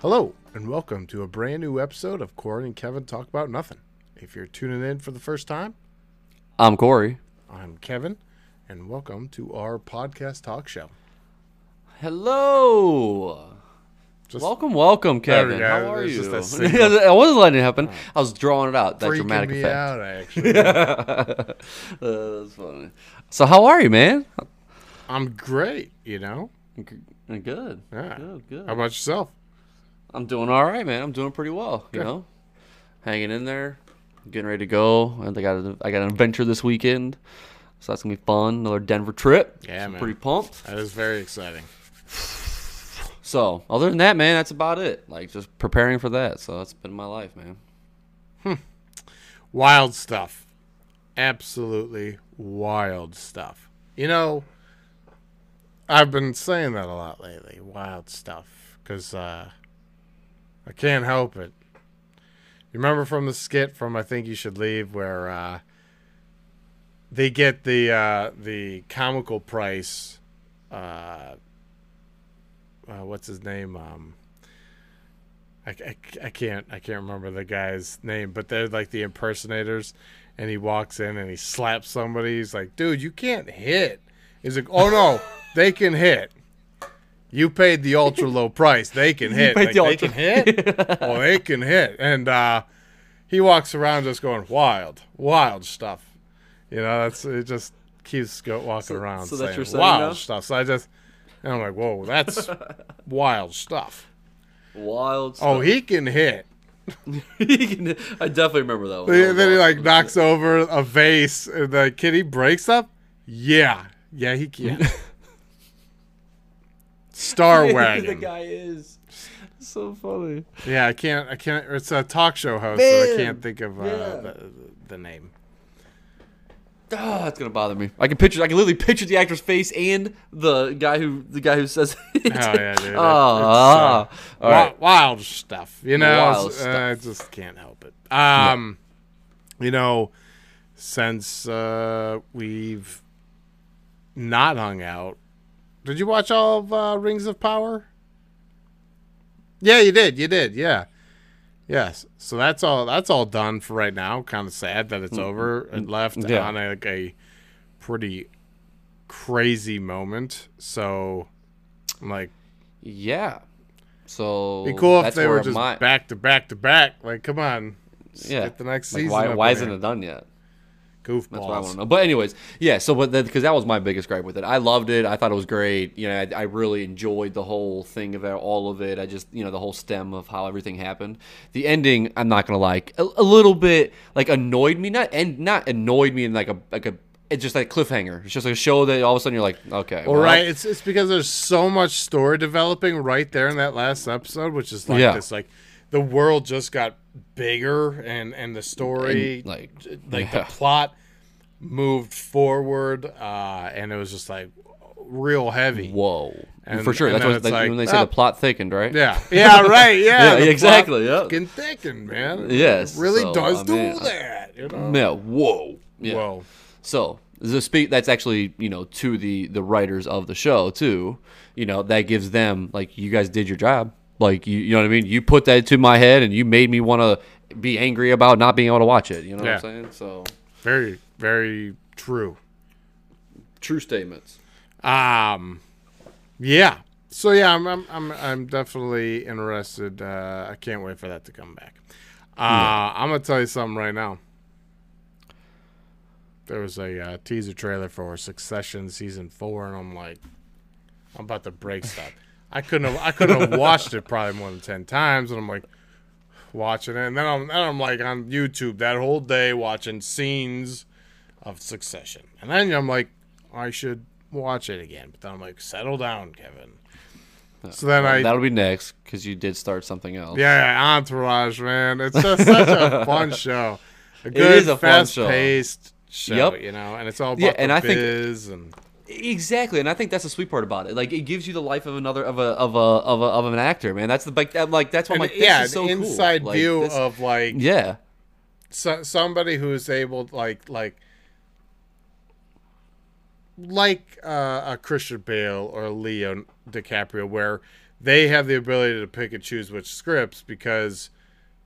Hello, and welcome to a brand new episode of Corey and Kevin Talk About Nothing. If you're tuning in for the first time, I'm Corey. I'm Kevin, and welcome to our podcast talk show. Hello. Just welcome, welcome, Kevin. How are you? I wasn't letting it happen. I was drawing it out. That freaking dramatic me effect. out, actually. Uh, that's funny. So, how are you, man? I'm great, you know? G- Good. Yeah. Good. Good. How about yourself? I'm doing all right, man. I'm doing pretty well. You Good. know, hanging in there, getting ready to go. And I got a, I got an adventure this weekend, so that's gonna be fun. Another Denver trip. Yeah, So I'm man. Pretty pumped. That is very exciting. So, other than that, man, that's about it. Like just preparing for that. So that's been my life, man. Wild stuff. Absolutely wild stuff. You know, I've been saying that a lot lately. Wild stuff. Because uh, I can't help it. You remember from the skit from I Think You Should Leave where uh, they get the uh, the comical price. Uh, uh, what's his name? Um, I, I, I can't I can't remember the guy's name, but they're like the impersonators, and he walks in and he slaps somebody. He's like, "Dude, you can't hit." He's like, "Oh no, they can hit. You paid the ultra low price. They can hit. Like, the they can hit. oh, they can hit." And uh, he walks around just going wild, wild stuff. You know, that's it. Just keeps go walking around so saying wild stuff. So I just, and I'm like, "Whoa, that's wild stuff." Wild. Stuff. Oh, he can hit. I definitely remember that one. Then then he like knocks over a vase, and the he breaks up. Yeah, yeah, he can. Star Wagon. the guy is so funny. Yeah, I can't. I can't. It's a talk show host, so I can't think of uh, Yeah. the, the name. Oh, that's gonna bother me. I can picture. I can literally picture the actor's face and the guy who the guy who says. it. Oh yeah, dude. Oh, ah, ah. all right. wild stuff. You know, Wild stuff. uh, I just can't help it. Um, you know, since uh, we've not hung out, did you watch all of uh, Rings of Power? Yeah, you did. You did. Yeah. Yes. So that's all. That's all done for right now. Kind of sad that it's over and left Mm-hmm. Yeah. on a, like a pretty crazy moment. So, I'm like, Yeah. So be cool if they were just my, back to back to back. Like, come on, Yeah. get the next Like, season. why why isn't it done yet? That's what I want to know. But anyways, yeah. So, but because that was my biggest gripe with it. I loved it. I thought it was great. You know, I, I really enjoyed the whole thing of it, all of it. I just, you know, the whole stem of how everything happened. The ending, I'm not gonna like, a, a little bit like annoyed me. Not and not annoyed me in like a like a. It's just like cliffhanger. It's just like a show that all of a sudden you're like, okay, Well, right. It's it's because there's so much story developing right there in that last episode, which is like Yeah. this like the world just got bigger and and the story And, like, like yeah. the plot moved forward uh and it was just like real heavy. Whoa, And- for sure. That's what it's like, when they say ah. the plot thickened, right? Yeah. Yeah, right. Yeah. Yeah, exactly, yeah. Fucking thickened, man. Yes, Really so, does I do mean, that. You know? Yeah. Whoa. Yeah. Whoa. So the speak that's actually you know to the the writers of the show too. You know that gives them like you guys did your job. Like you you know what I mean. You put that to my head and you made me want to be angry about not being able to watch it. You know Yeah. what I'm saying? So Very, very true. true statements. Um, yeah. So yeah, I'm I'm I'm, I'm definitely interested. Uh, I can't wait for that to come back. Uh, I'm gonna tell you something right now. There was a uh, teaser trailer for Succession season four, and I'm like, I'm about to break stuff. I couldn't have I couldn't have watched it probably more than ten times, and I'm like watching it, and then I'm then I'm like on YouTube that whole day watching scenes of Succession, and then I'm like, I should watch it again, but then I'm like, settle down, Kevin. So then I That'll be next because you did start something else. yeah, Entourage, man. It's just such a fun show. A good, is a fast-paced show, Yep. you know, and it's all about Yeah, the and I think- biz and Exactly, and I think that's the sweet part about it. Like it gives you the life of another of a of a of a of an actor, man. That's the like like that's what I'm like. Yeah, is so an cool. inside Like, view this- of like yeah, so, somebody who's able like like like uh, a Christian Bale or Leo DiCaprio, where they have the ability to pick and choose which scripts because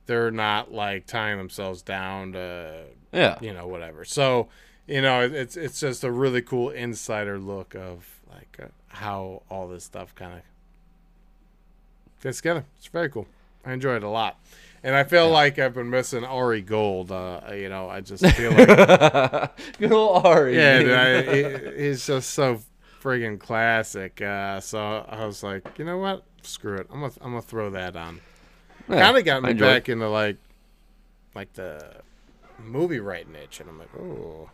they're not like tying themselves down to Yeah. you know whatever. So you know it's it's just a really cool insider look of like uh, how all this stuff kind of gets together. It's very cool. I enjoy it a lot. And I feel like I've been missing Ari Gold. Uh, you know, I just feel like Good old Ari. yeah, dude, I, he, he's just so friggin' classic. Uh, so I was like, you know what? Screw it. I'm gonna I'm gonna throw that on. Yeah, kind of got me it. back into like like the movie writing itch, and I'm like, oh,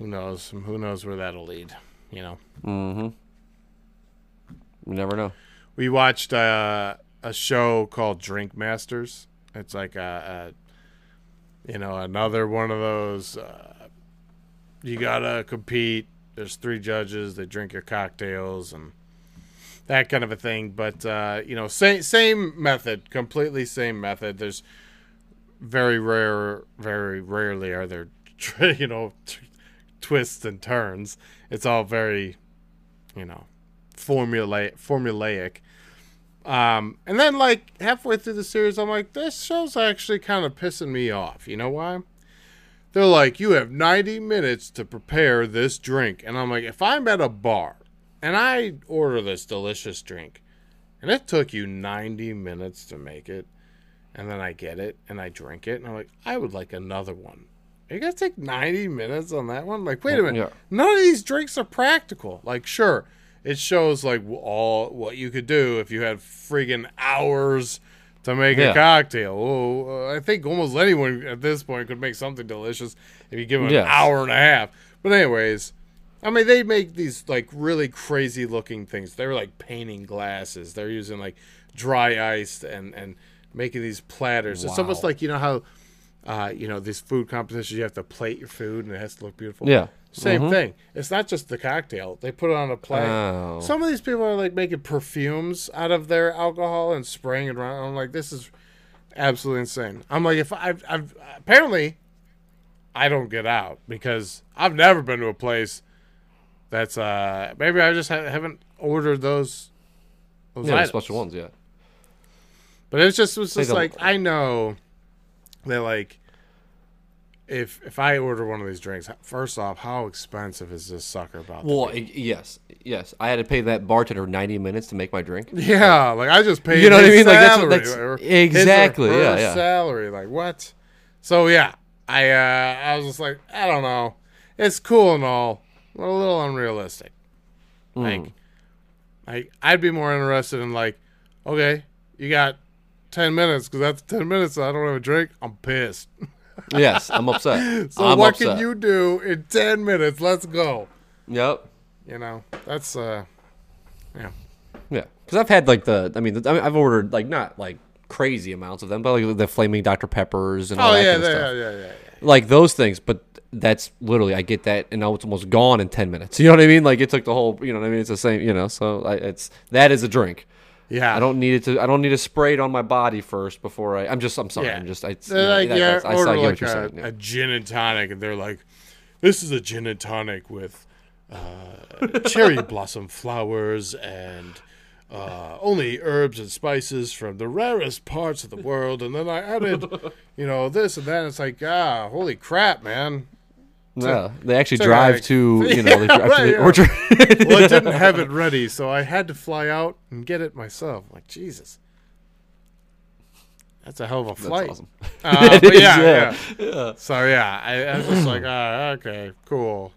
who knows? Who knows where that'll lead? You know. Mm-hmm. You never know. We watched uh, a show called Drink Masters. It's like a, a you know another one of those. Uh, you gotta compete. There's three judges. They drink your cocktails and that kind of a thing. But uh, you know, same same method, completely same method. There's very rare, very rarely are there, you know, twists and turns. It's all very, you know, formulaic. formulaic. Um, and then like halfway through the series, I'm like, this show's actually kind of pissing me off. You know why? They're like, you have 90 minutes to prepare this drink, and I'm like, if I'm at a bar and I order this delicious drink, and it took you 90 minutes to make it, and then I get it and I drink it, and I'm like, I would like another one. Are you gonna take 90 minutes on that one? Like, wait a minute. Yeah. None of these drinks are practical. Like, sure, it shows like all what you could do if you had friggin' hours to make a cocktail. Oh, I think almost anyone at this point could make something delicious if you give them Yes. an hour and a half. But anyways, I mean, they make these like really crazy looking things. They're like painting glasses. They're using like dry ice and and making these platters. It's almost like you know how. Uh, you know these food competitions. You have to plate your food, and it has to look beautiful. Yeah. Same thing. It's not just the cocktail. They put it on a plate. Oh. Some of these people are like making perfumes out of their alcohol and spraying it around. I'm like, this is absolutely insane. I'm like, if I've, I've apparently, I don't get out because I've never been to a place that's uh maybe I just ha- haven't ordered those those Yeah, special ones. Yeah. But it's just it was just like I know that like if if I order one of these drinks, first off, how expensive is this sucker about? Well, yes, yes. I had to pay that bartender ninety minutes to make my drink. Yeah, like I just paid. You know what I mean? Like, that's that's- exactly, yeah, yeah. Salary, like what? So yeah, I uh, I was just like, I don't know. It's cool and all, but a little unrealistic. Hmm. Like, I I'd be more interested in like, okay, you got ten minutes because that's ten minutes. I don't have a drink. I'm pissed. yes, I'm upset. So I'm what upset. can you do in ten minutes? Let's go. Yep. You know, that's uh, yeah. Yeah, because I've had like the. I mean, I've ordered like not like crazy amounts of them, but like the flaming Dr Peppers and all Oh that yeah, kind of yeah, stuff. yeah, yeah, yeah. Like those things, but that's literally I get that, and now it's almost gone in ten minutes. You know what I mean? Like it took the whole. You know what I mean? It's the same. You know, so I, it's that is a drink. Yeah, I don't need it to. I don't need to spray it on my body first before I. I'm just. I'm sorry. Yeah. I'm just. I, it's, you know, like, that- yeah, that's- I order saw like what you're a, saying. yeah. a gin and tonic, and they're like, "This is a gin and tonic with uh, cherry blossom flowers and uh, only herbs and spices from the rarest parts of the world." And then I added, you know, this and that. And it's like, ah, holy crap, man! Yeah, they actually so drive like- to you know they Yeah, drive to the yeah. orchard. Well, I didn't have it ready, so I had to fly out and get it myself. Like Jesus. That's a hell of a flight. That's awesome. Uh, but is, yeah, yeah. yeah. So yeah, I, I was just like, ah, okay, cool.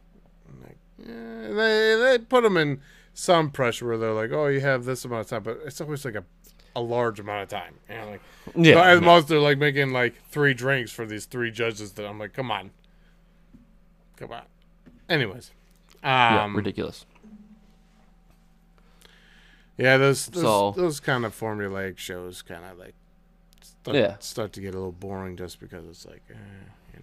Like, they they put them in some pressure where they're like, oh, you have this amount of time, but it's always like a a large amount of time. Know, like Yeah, so at most they're like making like three drinks for these three judges. That I'm like, come on, on. Anyways, Yeah, um, ridiculous. yeah, those those, So- those kind of formulaic shows kind of like start, Yeah. start to get a little boring just because it's like, eh, you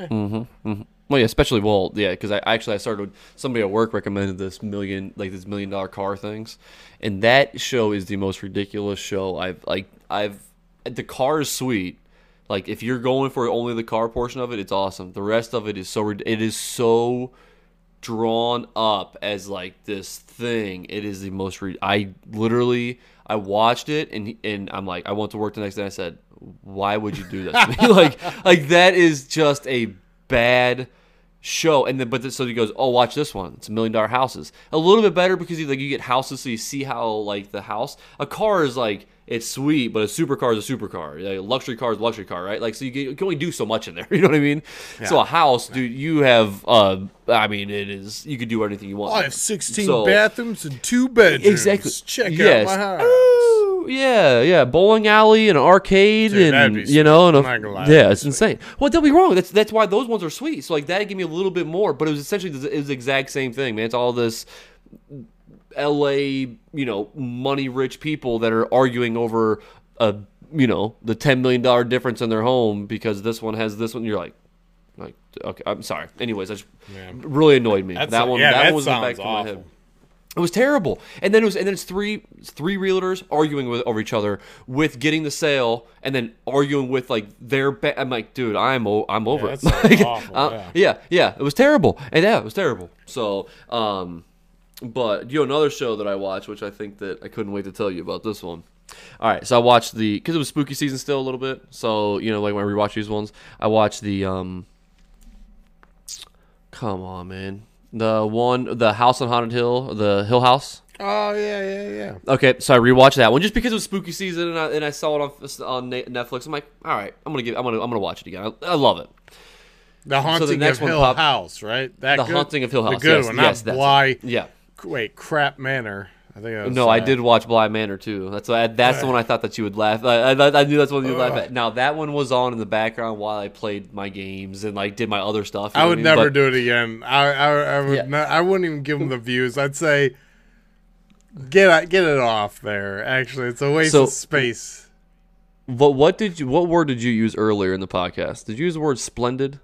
know. Mm-hmm, Well, yeah, especially well, yeah, because I actually I started somebody at work recommended this million like this million dollar car things, and that show is the most ridiculous show I've like I've the car is sweet. Like if you're going for only the car portion of it, it's awesome. The rest of it is so it is so drawn up as like this thing. It is the most. Re- I literally I watched it and and I'm like I went to work the next day. I said, why would you do that to me? like like that is just a bad show and then but then, so he goes oh watch this one it's a million dollar houses a little bit better because you like you get houses so you see how like the house a car is like it's sweet but a supercar is a supercar like, a luxury car is a luxury car right like so you, get, you can only do so much in there you know what i mean so a house dude you have uh i mean it is you could do anything you want I have 16 So- bathrooms and two bedrooms. Exactly. Check yes. out my house. Ooh, yeah, yeah. Bowling alley and an arcade Dude, and you know, and a, sweet. I'm not gonna lie, yeah, it's be insane. Well, don't be wrong. That's that's why those ones are sweet. So like that gave me a little bit more, but it was essentially the, it was the exact same thing, man. It's all this L.A. you know money rich people that are arguing over a you know the ten million dollar difference in their home because this one has this one. You're like. Like okay, I'm sorry. Anyways, that Yeah. really annoyed me. That's that one, yeah, that, that one was in the back sounds of my head. awful. It was terrible. And then it was and then it's three three realtors arguing with over each other with getting the sale and then arguing with like their ba- I'm like, dude, I'm o- I'm over Yeah, it. Like, awful, uh, yeah. yeah, yeah, it was terrible. And yeah, it was terrible. So, um but you know another show that I watched which I think that I couldn't wait to tell you about this one. All right, so I watched the because it was spooky season still a little bit. So you know, like when I rewatch these ones, I watched the um. Come on, man. The one, the House on Haunted Hill, the Hill House. Oh, yeah, yeah, yeah. Okay, so I rewatched that one just because it was spooky season and I, and I saw it on on Netflix. I'm like, all right, I'm gonna give, I'm gonna, I'm gonna watch it again. I, I love it. The Haunting next of one Hill pop- House, right? That The good? Haunting of Hill House, The good yes, one, yes, that's it. Yeah. Wait, Crap Manor. I think No, I did watch Bly Manor too. That's why that's the one I thought that you would laugh. I, I, I knew that's one you would laugh at. Now that one was on in the background while I played my games and like did my other stuff. I would mean? never But- do it again. I, I, I would Yeah. not, I wouldn't even give them the views. I'd say get it- get it off there. Actually, it's a waste So- of space. What what did you what word did you use earlier in the podcast? Did you use the word splendid?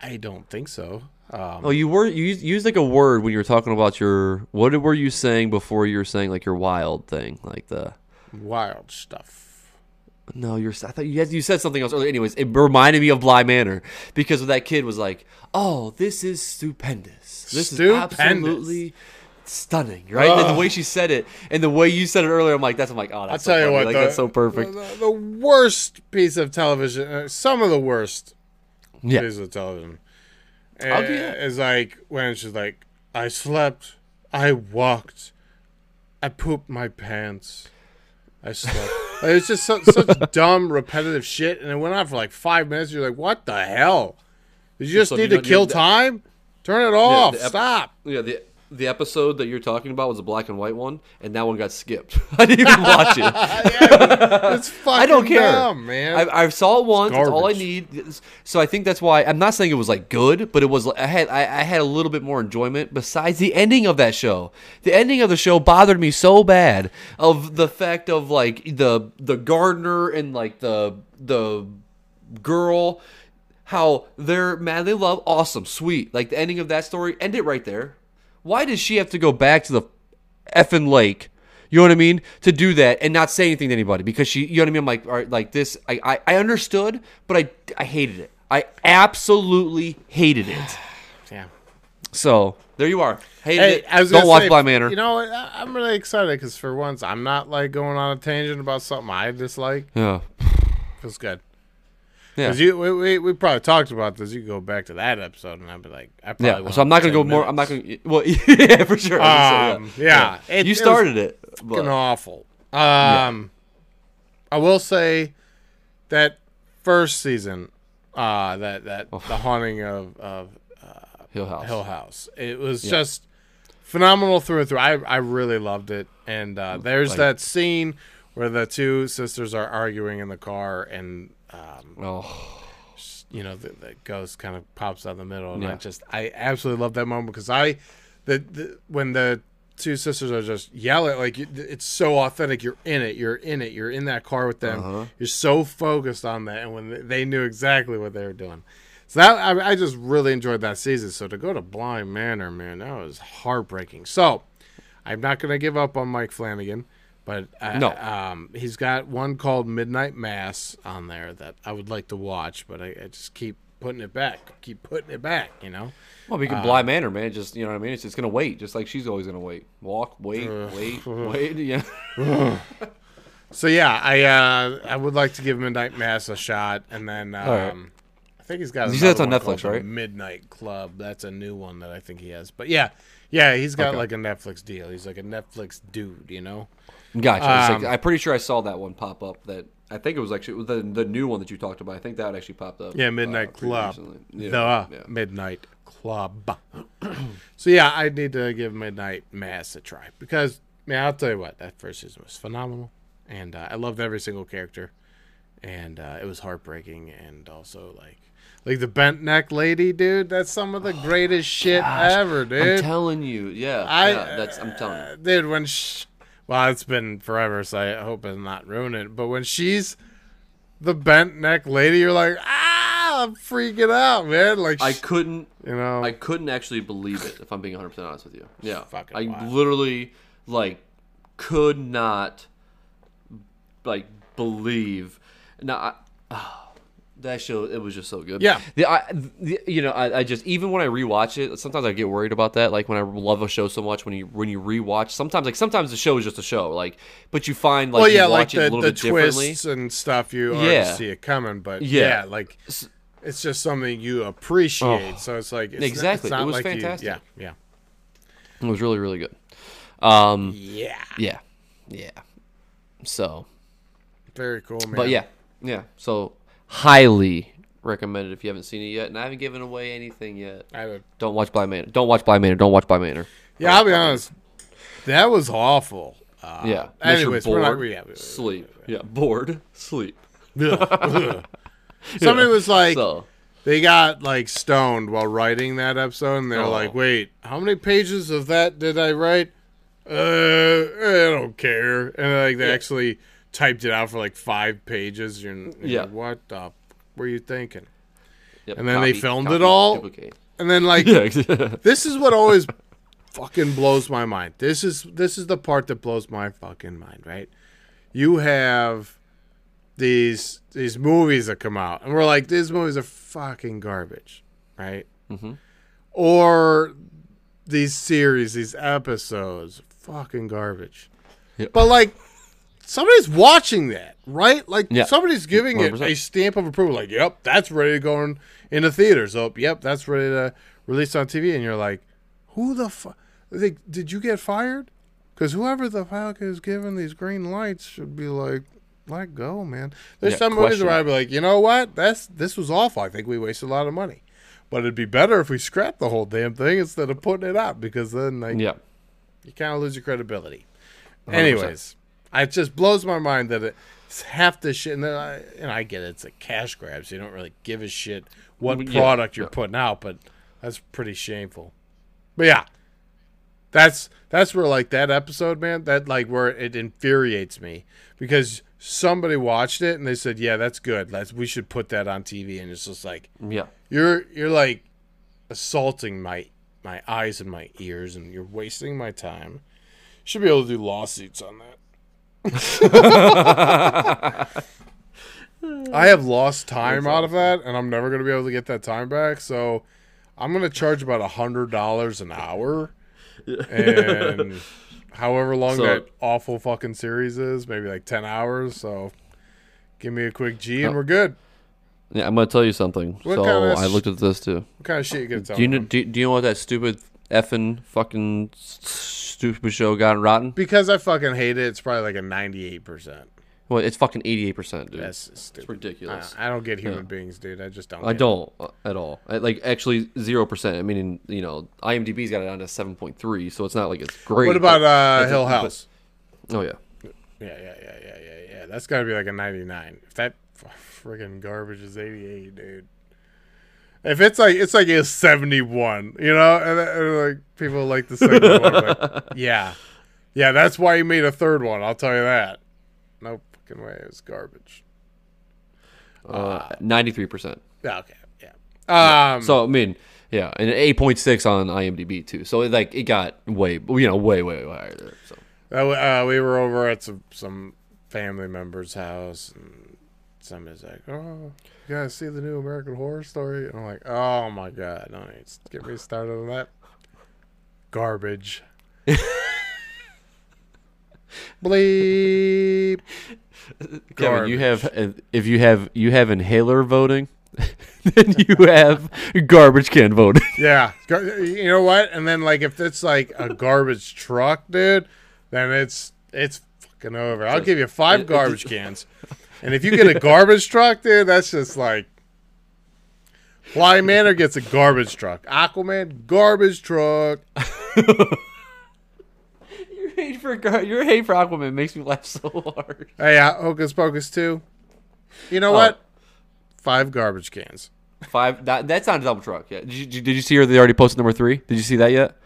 I don't think so. Um, Oh, you were you used, you used like a word when you were talking about your what were you saying before you were saying like your wild thing like the wild stuff. no you're I thought you had, you said something else earlier. Anyways, it reminded me of Bly Manor because that kid was like, "Oh, this is stupendous. This Stupendous. is absolutely." Stunning, right? And the way she said it, and the way you said it earlier, I'm like, that's I'm like, oh, I'll that's tell so you what, like the, that's so perfect. The, the worst piece of television, uh, some of the worst Yeah, pieces of television, I'll you that. is like when she's like, I slept, I walked, I pooped my pants, I slept. Like, it's just so, such dumb, repetitive shit, and it went on for like five minutes. You're like, what the hell? Did you just So need you to kill time? Turn it off. the ep- Stop. Yeah, the the episode that you're talking about was a black and white one, and that one got skipped. I didn't even watch it. It's fucking I don't care, dumb, man. I, I saw it once. That's all I need. So I think that's why I'm not saying it was like good, but it was. I had I, I had a little bit more enjoyment. Besides the ending of that show, the ending of the show bothered me so bad. Of the fact of like the the gardener and like the the girl, how they're madly love, awesome, sweet. Like the ending of that story, end it right there. Why does she have to go back to the effing lake? You know what I mean? To do that and not say anything to anybody because she, you know what I mean? I'm like, all right, like this, I, I, I understood, but I, I hated it. I absolutely hated it. yeah. So there you are. Hated Hey, it. I was Don't watch say, Bly Manor. You know, what? I'm really excited because for once, I'm not like going on a tangent about something I dislike. yeah. Feels good. Yeah. you, we, we, we probably talked about this. You go back to that episode, and I'd be like, I probably Yeah. So I'm not gonna 10 go more. I'm not gonna. Well, yeah, for sure. Um, say, yeah. It- you started it. Fucking But, awful. Um, I will say that first season, uh, that that the haunting of of Hill House. Hill House. It was just phenomenal through and through. I I really loved it. And uh, there's Like- that scene where the two sisters are arguing in the car, and um, Oh, you know the, the ghost kind of pops out the middle, and I just I absolutely love that moment because I the, the when the two sisters are just yelling like it's so authentic. You're in it. You're in it. You're in that car with them. Uh-huh. You're so focused on that, and when they- knew exactly what they were doing. So that I, I just really enjoyed that season. So to go to Blind Manor, man, that was heartbreaking. So I'm not gonna give up on Mike Flanagan, but I, No. um, he's got one called Midnight Mass on there that I would like to watch, but I, I just keep putting it back, keep putting it back. You know. Well, we can Bly Manor, man. Just you know what I mean. It's just gonna wait, just like she's always gonna wait. Walk, wait, wait, wait. Yeah. So yeah, I uh, I would like to give Midnight Mass a shot, and then um, right. I think he's got. You said it's on Netflix, right? Midnight Club. That's a new one that I think he has. But yeah, yeah, he's got Okay. like a Netflix deal. He's like a Netflix dude, you know. Gotcha. It's like- Um, I'm pretty sure I saw that one pop up. That I think it was actually the the new one that you talked about. I think that actually popped up. Yeah, Midnight uh, Club. Yeah, the yeah. Midnight Club. so yeah, I need to give Midnight Mass a try because man, I'll tell you what, that first season was phenomenal, and uh, I loved every single character, and uh, it was heartbreaking, and also like. Like the bent neck lady, dude. That's some of the greatest shit ever, dude. I'm telling you, yeah, I, yeah, that's I'm telling you. uh, dude. When well, it's been forever, so I hope it's not ruin it. But when she's the bent neck lady, you're like, ah, I'm freaking out, man. Like, I couldn't you know, I couldn't actually believe it if I'm being 100 percent honest with you. Yeah, I wild. literally like could not like believe. Now, I, ah, that show it was just so good. Yeah. the, I, the, you know, I, I just even when I rewatch it, sometimes I get worried about that. Like when I love a show so much, when you when you rewatch, sometimes like sometimes the show is just a show. Like, but you find like well, you yeah, watch like it a the, little the bit differently. twists and stuff. You Yeah. see it coming, but Yeah. yeah, like it's just something you appreciate. Oh. so it's like it's Exactly. It's not It was like you- fantastic. yeah, yeah, It was really really good. Um, yeah. yeah, yeah. So Very cool, man. But yeah, yeah. So highly recommended if you haven't seen it yet, and I haven't given away anything yet. I would. Don't watch Blind Manor. Don't watch Blind Manor. Don't watch Blind Manor. Yeah, I'll be honest. That was awful. Uh, Yeah. Anyways, you're we're not. bored, Yeah, we- sleep. Yeah, bored, sleep. Somebody was like, So they got like stoned while writing that episode, and they're Oh. like, "Wait, how many pages of that did I write?" Uh, I don't care. And like they Yeah. actually typed it out for like five pages. You're, you're Yeah. like, what the f- were you thinking? yep, And then they filmed copy, it all? Duplicate. And then like Yeah. this is what always fucking blows my mind. This is this is the part that blows my fucking mind, right? You have these these movies that come out, and we're like, these movies are fucking garbage, right? Mhm. Or these series, these episodes, fucking garbage. Yep. But like, somebody's watching that, right? Like, Yeah. somebody's giving it 100%. a stamp of approval. Like, yep, that's ready to go in, the theaters. Oh, yep, that's ready to release on TV. And you're like, who the fuck? Did you get fired? Because whoever the fuck is giving these green lights should be like, let go, man. There's Yeah, some movies where I'd be like, you know what? That's this was awful. I think we wasted a lot of money. But it'd be better if we scrapped the whole damn thing instead of putting it out because then like, yeah. you kind of lose your credibility. 100%. Anyways, it just blows my mind that it's half the shit. And, then I, and I get it, it's a cash grab, so you don't really give a shit what Yeah, product you're putting out, but that's pretty shameful. But yeah, that's that's where like that episode, man, that like where it infuriates me because somebody watched it and they said, "Yeah, that's good. Let's we should put that on TV." And it's just like Yeah. you're you're like assaulting my my eyes and my ears and you're wasting my time. Should be able to do lawsuits on that. I have lost time out of that and I'm never gonna be able to get that time back, so I'm gonna charge about a hundred dollars an hour. And however long So- that awful fucking series is, maybe like ten hours, so give me a quick G and we're good. Yeah, I'm gonna tell you something. What so kind of I looked at this too. What kind of shit you gonna tell Do you know? Do, do you know what that stupid effing fucking stupid show got rotten? Because I fucking hate it, it's probably like a 98%. Well, it's fucking 88 percent, dude. That's stupid. it's ridiculous. I, I don't get human Yeah. beings, dude. I just don't. I get don't uh, at all. I, like actually zero percent. I mean, you know, IMDb's got it down to seven point three, so it's not like it's great. What about but- uh, but- Hill but- House? oh yeah, Yeah, yeah, yeah, yeah, yeah, yeah. That's got to be like a 99. If that f- friggin' garbage is 88, dude. If it's like it's like a 71, you know, and, and like people like the second one, like, yeah, yeah. That's why he made a third one. I'll tell you that. No fucking way. It was garbage. ninety three percent. Yeah, okay, yeah. Um, So I mean, yeah, and eight point six on IMDb too. So it, like it got way, you know, way, way, way higher there. So Uh, uh, we were over at some, some family member's house, and somebody's like, "Oh, you guys see the new American Horror Story?" And I'm like, "Oh my god, don't even get me started on that garbage." Bleep. Kevin, you have if you have you have inhaler voting, then you have garbage can voting. Yeah, you know what? And then like if it's like a garbage truck, dude, then it's it's fucking over. I'll give you five it- it garbage cans, and if you get a garbage truck, dude, that's just like. Fly Manor gets a garbage truck. Aquaman, garbage truck. your hate for gar- your hate for Aquaman makes me laugh so hard. Hey, uh, Hocus Pocus 2. You know Oh. what? Five garbage cans. Five. That, that's not a double truck. Yeah. Did you, did you see her? They already posted number three. Did you see that yet?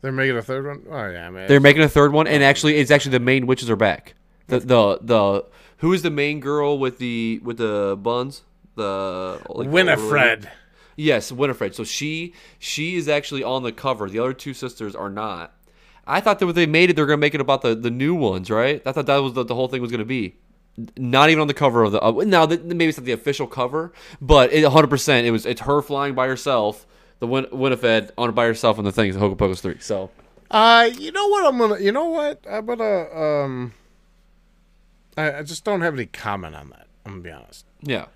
They're making a third one? Oh, yeah, man. They're making a third one, and actually, it's actually the main witches are back. The the the who is the main girl with the with the buns? The like, Winifred. Yes, Winifred. So she she is actually on the cover. The other two sisters are not. I thought that when they made it, they're gonna make it about the, the new ones, right? I thought that was the, the whole thing was gonna be. Not even on the cover of the. Uh, now that maybe it's not the official cover, but it 100 percent it was. It's her flying by herself, the Win- Winifred on by herself on the thing. the Hocus Pocus three. So Uh, you know what I'm gonna. You know what I'm gonna. Um, I, I just don't have any comment on that. I'm gonna be honest. yeah,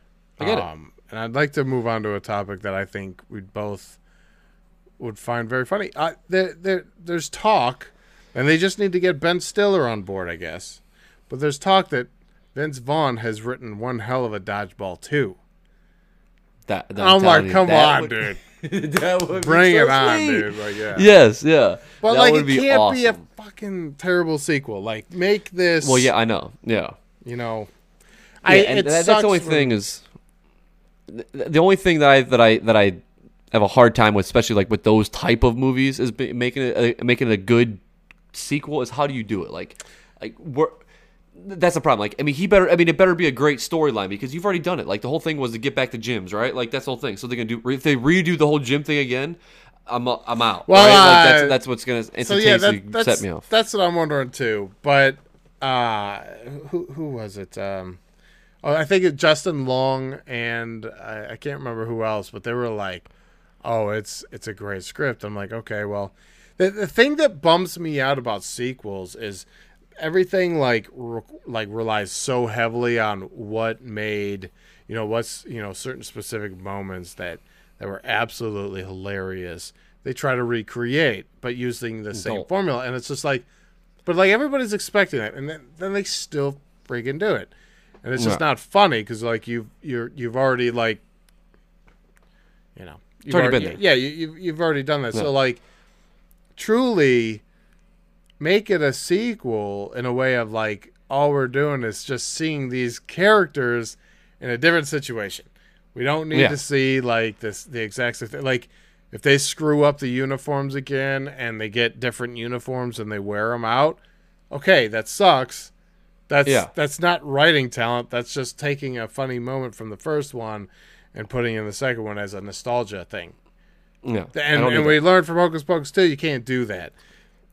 I get it. um, And I'd like to move on to a topic that I think we'd both would find very funny. Uh, there, there, there's talk, and they just need to get Ben Stiller on board, I guess. But there's talk that Vince Vaughn has written one hell of a dodgeball too. That, that I'm like, come that on, would- dude, that would be bring so it on, sweet. dude. Like, yeah. Yes, yeah. But that like, would it be can't awesome. be a fucking terrible sequel. Like, make this. Well, yeah, I know. Yeah. You know, Yeah, I. and it that, that's the only for- thing is the only thing that I that I that I have a hard time with, especially like with those type of movies, is making it a, making it a good sequel. Is how do you do it? Like, like we're. That's the problem. Like, I mean, he better. I mean, it better be a great storyline because you've already done it. Like, the whole thing was to get back to gyms, right? Like, that's the whole thing. So they're gonna do if they redo the whole gym thing again. I'm I'm out. Well, right? like, that's that's what's gonna So instantaneously yeah, that, that's set me off. that's what I'm wondering too. But uh, who who was it? Um, oh, I think it Justin Long and I, I can't remember who else, but they were like, "Oh, it's it's a great script." I'm like, okay, well, the the thing that bums me out about sequels is everything like re- like relies so heavily on what made you know what's you know certain specific moments that that were absolutely hilarious they try to recreate but using the same Don't. formula and it's just like but like everybody's expecting it and then, then they still freaking do it and it's just Yeah. not funny because like you've you're you've already like you know you've already already- been there. yeah you, you've, you've already done that Yeah. so like truly make it a sequel in a way of like all we're doing is just seeing these characters in a different situation. We don't need Yeah. to see like this the exact same thing. Like if they screw up the uniforms again and they get different uniforms and they wear them out, okay, that sucks. That's Yeah. that's not writing talent. That's just taking a funny moment from the first one and putting in the second one as a nostalgia thing. Yeah, And, and we learned from Hocus Pocus 2, you can't do that.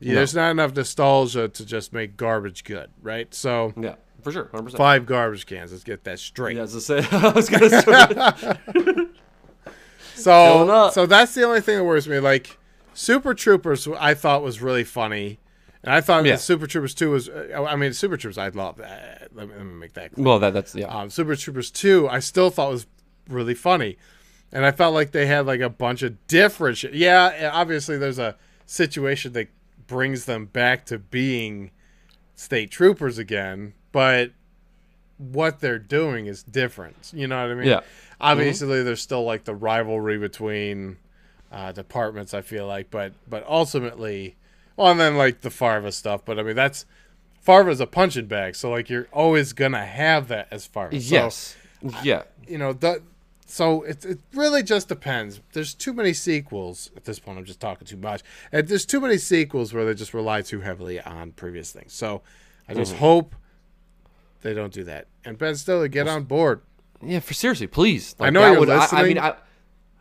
No. There's not enough nostalgia to just make garbage good, right? So yeah, for sure, hundred percent. five garbage cans. Let's get that straight. Yeah, as I said, I was gonna say, So so that's the only thing that worries me. Like Super Troopers, I thought was really funny, and I thought Yeah. Super Troopers 2 was. uh, I mean, Super Troopers, I love that. Let me, let me make that clear. well, that that's yeah, um, Super Troopers 2, I still thought was really funny. And I felt like they had like a bunch of different shit. Yeah, obviously there's a situation that brings them back to being state troopers again, but what they're doing is different. You know what I mean? Yeah. Obviously there's still like the rivalry between uh, departments, I feel like, but but ultimately well and then like the Farva stuff, but I mean that's Farva's a punching bag, so like you're always gonna have that as Farva. So, yes, yeah, you know the so it, it really just depends there's too many sequels at this point i'm just talking too much and there's too many sequels where they just rely too heavily on previous things so i just mm-hmm. hope they don't do that and ben stiller get on board yeah. For seriously, please. I know you're would- I, I listening. mean, I,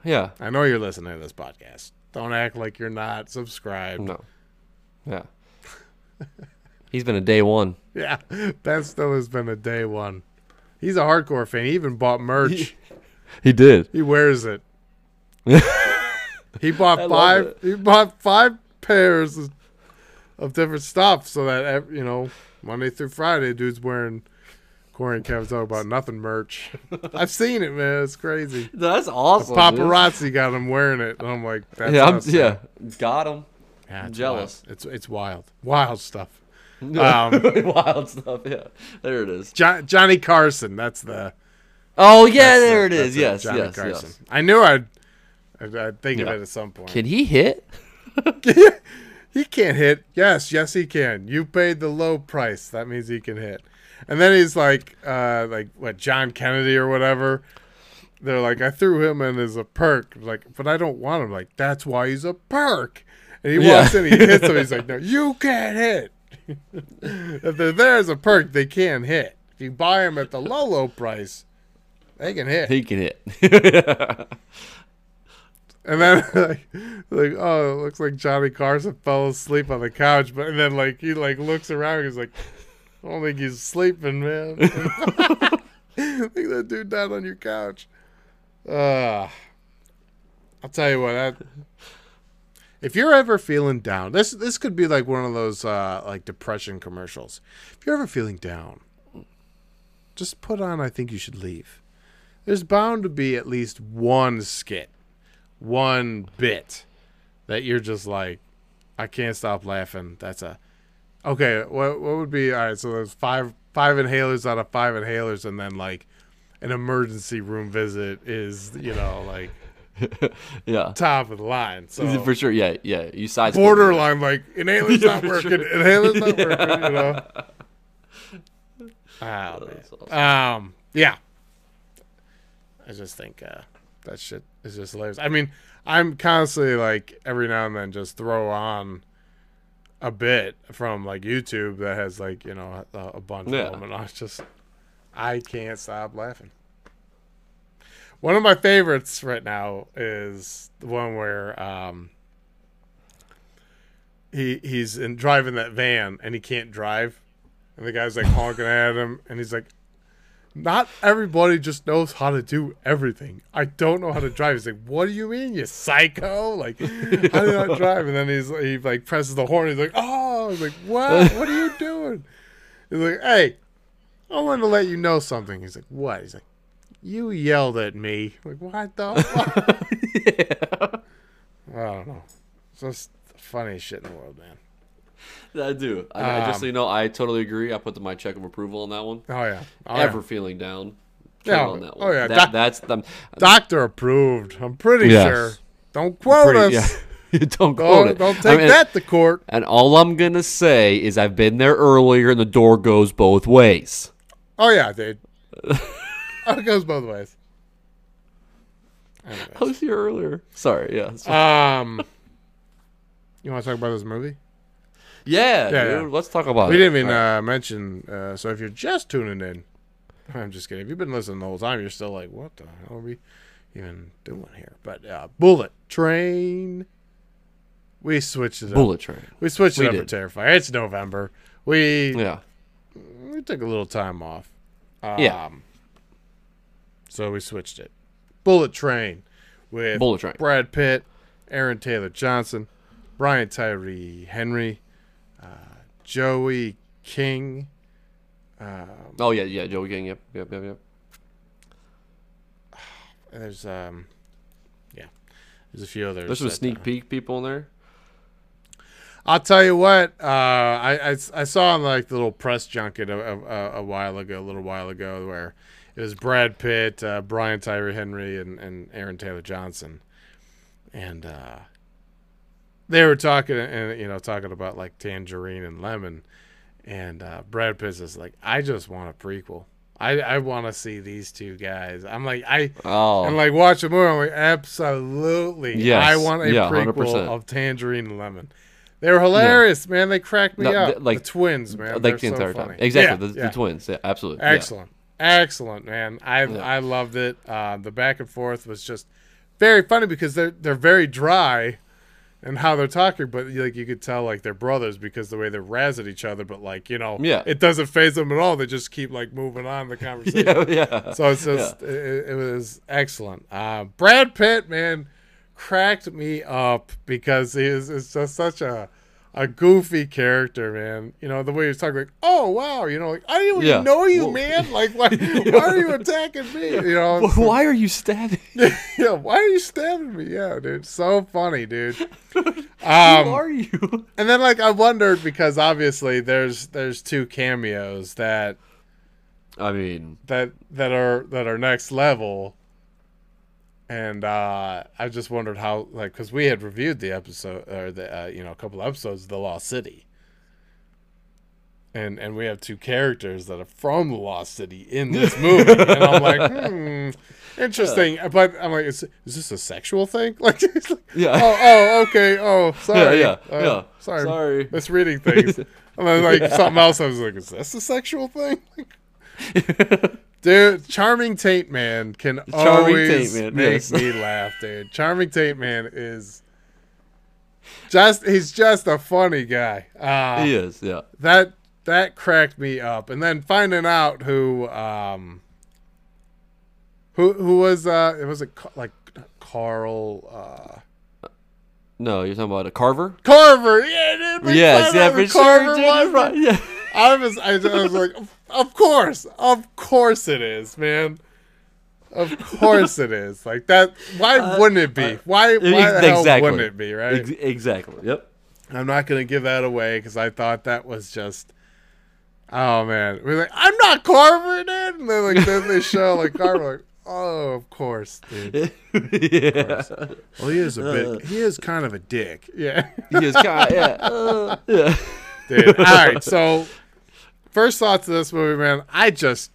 yeah, i know you're listening to this podcast don't act like you're not subscribed no, yeah. He's been a day one. yeah ben stiller's been a day one He's a hardcore fan. He even bought merch. He did. He wears it. he bought I five. He bought five pairs of, of different stuff, so that you know Monday through Friday, dude's wearing Corey and Kevin's talk about nothing merch. I've seen it, man. It's crazy. That's awesome. dude. Paparazzi got him wearing it, and I'm like, that's Yeah, I'm, yeah. Got him. Yeah, it's jealous. wild. It's it's wild, wild stuff. Um, Wild stuff. Yeah. There it is. Jo- Johnny Carson. That's the. Oh yeah, that's there it that's is. it, Yes, Johnny yes, Carson. yes. I knew I'd. I'd, I'd think Yeah. of it at some point. Can he hit? he can't hit. Yes, yes, he can. You paid the low price. That means he can hit. And then he's like, uh, like what John Kennedy or whatever. They're like, I threw him in as a perk. Like, but I don't want him. Like, that's why he's a perk. And he Yeah. walks in, he hits him. He's like, no, you can't hit. if they're there as a perk, they can hit. If you buy him at the low, low price, they can hit. He can hit. And then like, like oh, it looks like Johnny Carson fell asleep on the couch, but and then like he like looks around, he's like, I don't think he's sleeping, man. I think that dude died on your couch. Uh I'll tell you what, that if you're ever feeling down, this this could be like one of those uh like depression commercials. If you're ever feeling down, just put on I think you should leave. There's bound to be at least one skit one bit that you're just like, I can't stop laughing. That's a okay. What what would be all right? So there's five five inhalers out of five inhalers, and then like an emergency room visit is you know like yeah. top of the line. So For sure. Yeah. Yeah. You size borderline like inhaler's Yeah, not working. sure. Inhaler's not working. You know. That's awesome. Um, yeah. I just think uh, that shit is just hilarious. I mean, I'm constantly like every now and then just throw on a bit from like YouTube that has like you know a, a bunch Yeah. of them, and I just I can't stop laughing. One of my favorites right now is the one where um, he he's in driving that van and he can't drive, and the guy's like honking at him, and he's like, "Not everybody just knows how to do everything. I don't know how to drive." He's like, "What do you mean, you psycho? Like, how do not drive?" And then he's he like presses the horn. He's like, "Oh!" He's like, "What? What are you doing?" He's like, "Hey, I want to let you know something." He's like, "What?" He's like, "You yelled at me." I'm like, what the? fuck? I don't know. It's just the funniest shit in the world, man. I do. I, I- just so Um, you know, I totally agree. I put my check of approval on that one. Oh yeah. Oh, Ever yeah. feeling down? Yeah. on that Oh, one. yeah. That, Doc- that's the Doctor approved. I'm pretty Yes. sure. Don't quote pretty, us. yeah. don't quote Don't, it. don't I take mean, that to court. And all I'm gonna say is I've been there earlier, and the door goes both ways. Oh yeah, dude. oh, it goes both ways. Anyways. I was here earlier. Sorry. Yeah. it's- Um, you want to talk about this movie? Yeah, yeah, dude. yeah. Let's talk about We it. didn't even right. uh, mention. Uh, so if you're just tuning in, I'm just kidding. If you've been listening the whole time, you're still like, "What the hell are we even doing here?" But uh, Bullet Train. We switched it up. Bullet Train. We switched it We up for. Terrifier. It's November. We Yeah. we took a little time off. Um, Yeah. So we switched it. Bullet Train with Bullet Train. Brad Pitt, Aaron Taylor Johnson, Brian Tyree Henry, Joey King. Um, Oh yeah, yeah. Joey King. Yep. Yep. Yep. Yep. there's um, yeah, there's a few others. There's some sneak uh, peek people in there. I'll tell you what. Uh, I, I I saw on like the little press junket a, a, a while ago, a little while ago, where it was Brad Pitt, uh, Brian Tyree Henry, and, and Aaron Taylor Johnson, and uh, they were talking and you know talking about like Tangerine and Lemon, and uh, Brad Pitt is like, I just want a prequel. I I want to see these two guys. I'm like I. Oh. And like watch the movie, I'm like, absolutely. Yes. I want a Yeah, prequel 100%. of Tangerine and Lemon. They were hilarious, man. They cracked me No, up. like- the twins, man. like They're the so entire funny. time. Exactly. Yeah, the, yeah. the twins. Yeah. Absolutely. Yeah. Excellent, excellent, man. I Yeah. I loved it. Uh, the back and forth was just very funny because they're they're very dry, and how they're talking, but like you could tell like they're brothers because the way they razz at each other, but like you know, Yeah. it doesn't phase them at all. They just keep like moving on the conversation. yeah, yeah. So it's just it, it was excellent. Uh, Brad Pitt, man, cracked me up because he is is just such a a goofy character, man. You know the way he was talking, like, "Oh wow," you know, like I didn't even Yeah. know you, Well- man. Like, why, why are you attacking me? You know, Well, Why are you stabbing? yeah, why are you stabbing me? Yeah, dude, so funny, dude. Who Um, are you? and then like I wondered because obviously there's there's two cameos that I mean, that that are that are next level and uh i just wondered how like because we had reviewed the episode or the uh, you know a couple episodes of the lost city. And and we have two characters that are from the lost city in this movie. And i'm like hmm interesting. But i'm like is, is this a sexual thing? Like, like Yeah. oh oh okay. Oh sorry. yeah, Uh, yeah. sorry. Sorry. misreading things. And then like something else i was like is this a sexual thing Dude, Charming Tate Man can Charming always Tate Man, make yes. me laugh, dude. Charming Tate Man is just he's just a funny guy. Uh, he is. Yeah. That that cracked me up. And then finding out who um who who was uh it was a like Carl uh No, you're talking about a Carver. Carver, yeah, dude. Yes, yeah, for who sure. Carver dude, right. Yeah. I was, I, I was like, of, course, of course it is, man. Of course it is. Like that. Why wouldn't it be? Why? Why the hell Uh, exactly. wouldn't it be? Right. Ex- exactly. Yep. I'm not gonna give that away because I thought that was just. Oh man, we're like, I'm not Carver, dude. And then like then they show like Carver, like, oh, of course, dude. yeah. Well, he is a bit. He is kind of a dick. Yeah. He is kind. Of, Yeah. Uh, yeah. dude. All right, so first thoughts of this movie, man. I just,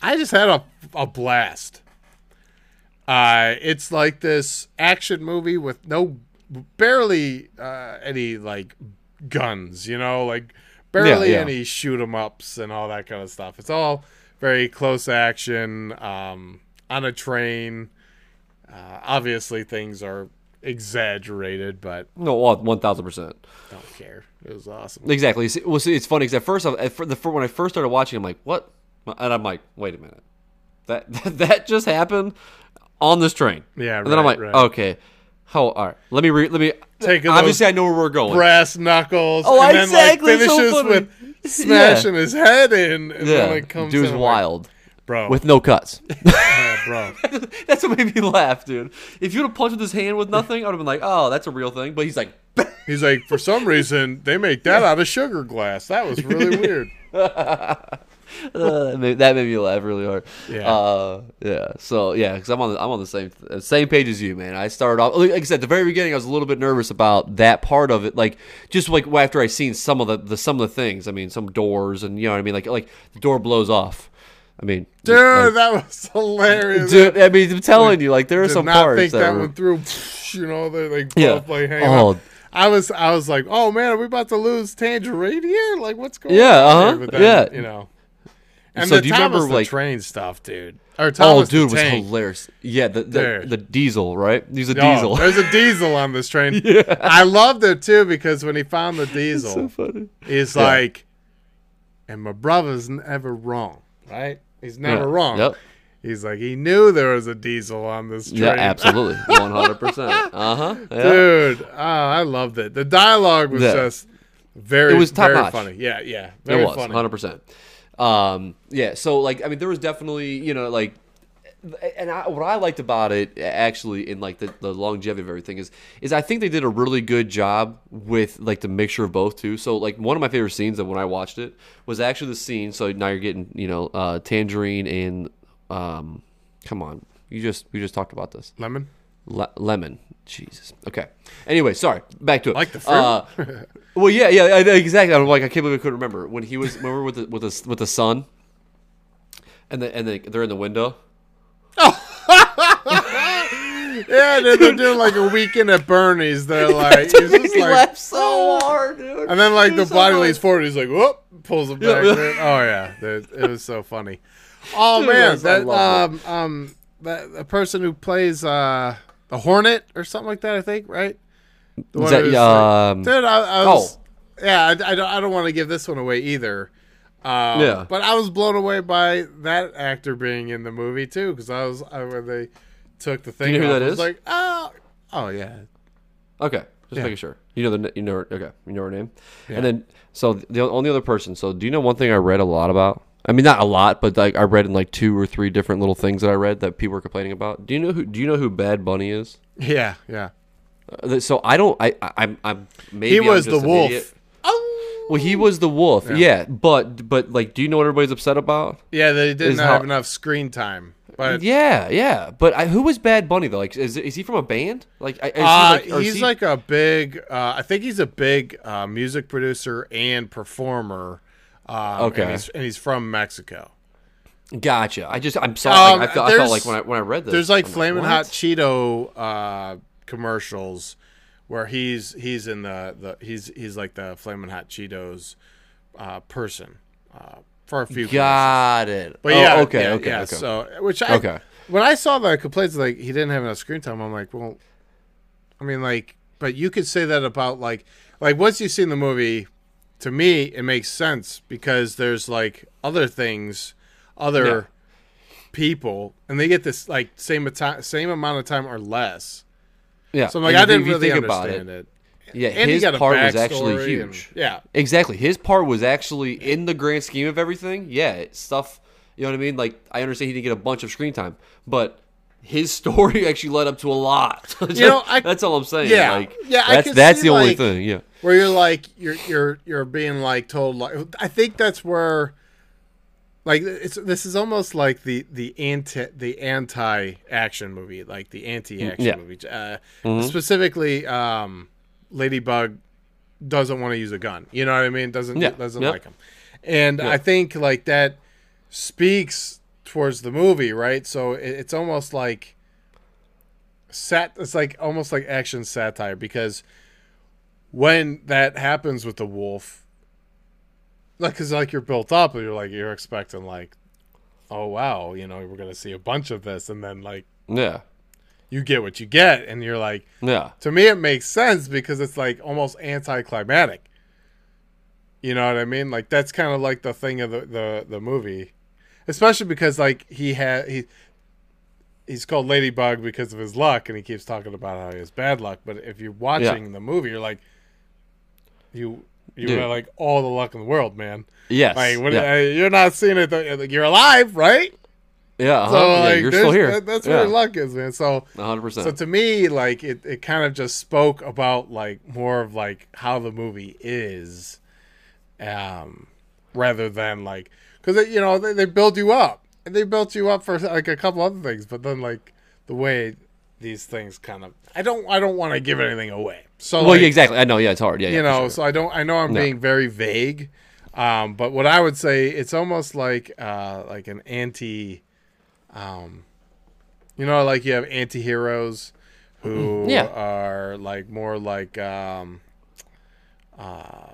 I just had a a blast. Uh, it's like this action movie with no, barely uh, any like guns, you know, like barely Yeah, yeah. any shoot 'em ups and all that kind of stuff. It's all very close action um, on a train. Uh, obviously, things are exaggerated, but No, one thousand percent. don't care. It was awesome. Exactly. See, well, see, it's funny because at first, I- at the when I first started watching, I'm like, "What?" And I'm like, "Wait a minute, that that, that just happened on this train." Yeah, And then I'm like, right. "Okay, how? All right, let me re- let me Take a Obviously, I know where we're going. brass knuckles. Oh, and exactly, then so like finishes with smashing his head in, and yeah, then like comes dude's in like, wild bro. with no cuts. yeah, bro. that's what made me laugh, dude. If you'd have punched with his hand with nothing, I would have been like, "Oh, that's a real thing." But he's like, He's like, for some reason they make that out of sugar glass. That was really weird. uh, that made- that made me laugh really hard. Yeah. uh, yeah. So yeah, because I'm on the, I'm on the same uh, same page as you, man. I started off like I said at the very beginning. I was a little bit nervous about that part of it, like just like after I seen some of the, the some of the things. I mean, some doors and you know what I mean. Like like the door blows off. I mean, Dude, like- that was hilarious. dude. I mean, I'm telling you, like there are some not parts think that, that were, one through. You know, they like Yeah. both like Oh. I was, I was like, oh man, are we about to lose Tangerine here? Like, what's going Yeah, on? uh-huh, then, yeah. you know. And So the do you Thomas remember, the like- train stuff, dude? Or Oh, Thomas the dude, was hilarious. Yeah, the the, the diesel, right? He's a Oh, diesel. There's a diesel on this train. I loved it too because when he found the diesel, so funny. he's Yeah. like, and my brother's never wrong, right? He's never Yeah. wrong. Yep. He's like, he knew there was a diesel on this train. Yeah, absolutely, one hundred percent. Uh huh. Yeah. Dude, oh, I loved it. The dialogue was Yeah. just very, It was very top-notch. funny. Yeah, yeah, very it was funny. hundred percent. Um, yeah. So like, I mean, there was definitely you know like, and I, what I liked about it actually in like the, the longevity of everything is is I think they did a really good job with like the mixture of both too. So like one of my favorite scenes of when I watched it was actually the scene. So now you're getting you know uh, Tangerine and um, come on, you just we just talked about this. Lemon. Le- lemon. Jesus. Okay. Anyway, sorry. Back to it. Like the fruit? Uh, well, yeah, yeah, I, I- exactly. I'm like, I can't believe I couldn't remember when he was. Remember with the with the with the sun, and the, and the, they're in the window. Yeah, they're, they're doing like a weekend at Bernie's. They're like, he's just like, laugh so hard, dude. and then like the so body funny. leans forward. He's like, whoop, pulls it Yeah, back. yeah. dude. Oh yeah, dude, it was so funny. Oh Dude, man, yes, that loved um um that the person who plays uh the Hornet or something like that. I think right. The Is one that, who's um, dude, I, I was, yeah, I, I don't, I don't want to give this one away either. Um, Yeah. but I was blown away by that actor being in the movie too, because I was I, when they took the thing. you know who that I was? Like, oh, oh yeah, Okay, just Yeah. making sure. You know the you know her, okay, you know her name. And then so the only other person. So do you know one thing I read a lot about? I mean, not a lot, but like I read in like two or three different little things that I read that people were complaining about. Do you know who? Do you know who Bad Bunny is? yeah, yeah. Uh, So I don't. I, I I'm I'm maybe He was the wolf. idiot. Oh, Well, he was the wolf. Yeah. But but like, do you know what everybody's upset about? yeah. They didn't Is have how- enough screen time, but yeah, yeah. But I, who was Bad Bunny though? Like, is is he from a band? Like, I- is he Uh, like, or is he's he- like a big. Uh, I think he's a big uh, music producer and performer. Um, Okay. and he's, and he's from Mexico. Gotcha. I just I'm sorry. Um, I, felt, I there's- felt like when I when I read this, There's like I'm flaming what? hot Cheeto uh, commercials where he's he's in the, the he's he's like the flaming hot Cheetos uh, person uh, for a few. Got it. But Oh, yeah, okay, yeah, okay, yeah. okay. So which I Okay. when I saw the complaints like he didn't have enough screen time, I'm like, well, I mean, like, but you could say that about like like once you've seen the movie, to me it makes sense because there's like other things, other Yeah. people, and they get this like same same amount of time or less. Yeah. So I'm like, and I didn't you really think about understand it. Yeah, And he his got a part was actually backstory and- huge. yeah. Exactly. His part was actually in the grand scheme of everything. Yeah, stuff. You know what I mean? Like I understand he didn't get a bunch of screen time, but his story actually led up to a lot. You know, I- that's all I'm saying. Yeah. like, Yeah, That's that's the only like- thing. Yeah. where you're like you're you're you're being like told like I think that's where like it's this is almost like the the anti the anti action movie like the anti action Yeah. movie. Uh, specifically um Ladybug doesn't want to use a gun. You know what I mean? Doesn't Yeah. doesn't Yeah. like them and I think like that speaks towards the movie right? So it, it's almost like sat it's like almost like action satire because when that happens with the wolf like because like you're built up and you're like you're expecting like oh wow you know we're gonna see a bunch of this and then like Yeah. you get what you get and you're like Yeah. to me it makes sense because it's like almost anticlimactic you know what i mean like that's kind of like the thing of the, the the movie especially because like he had he he's called ladybug because of his luck and he keeps talking about how he has bad luck but if you're watching the movie you're like you you Dude. have like all the luck in the world man Yes. like what, yeah. uh, you're not seeing it like, you're alive right yeah. uh-huh. so yeah, like you're still here. that- that's yeah. where your luck is man so 100%. so to me, like it, it kind of just spoke about like more of like how the movie is, um, rather than like because you know they, they build you up and they built you up for like a couple other things, but then like the way these things kind of I don't I don't want to give anything away. So well, like, yeah, exactly. I know. Yeah, it's hard. Yeah, yeah, you for know, sure. so I don't I know I'm No. being very vague, um, but what I would say it's almost like uh, like an anti, um, you know, like you have anti-heroes who Yeah. are like more like um, uh,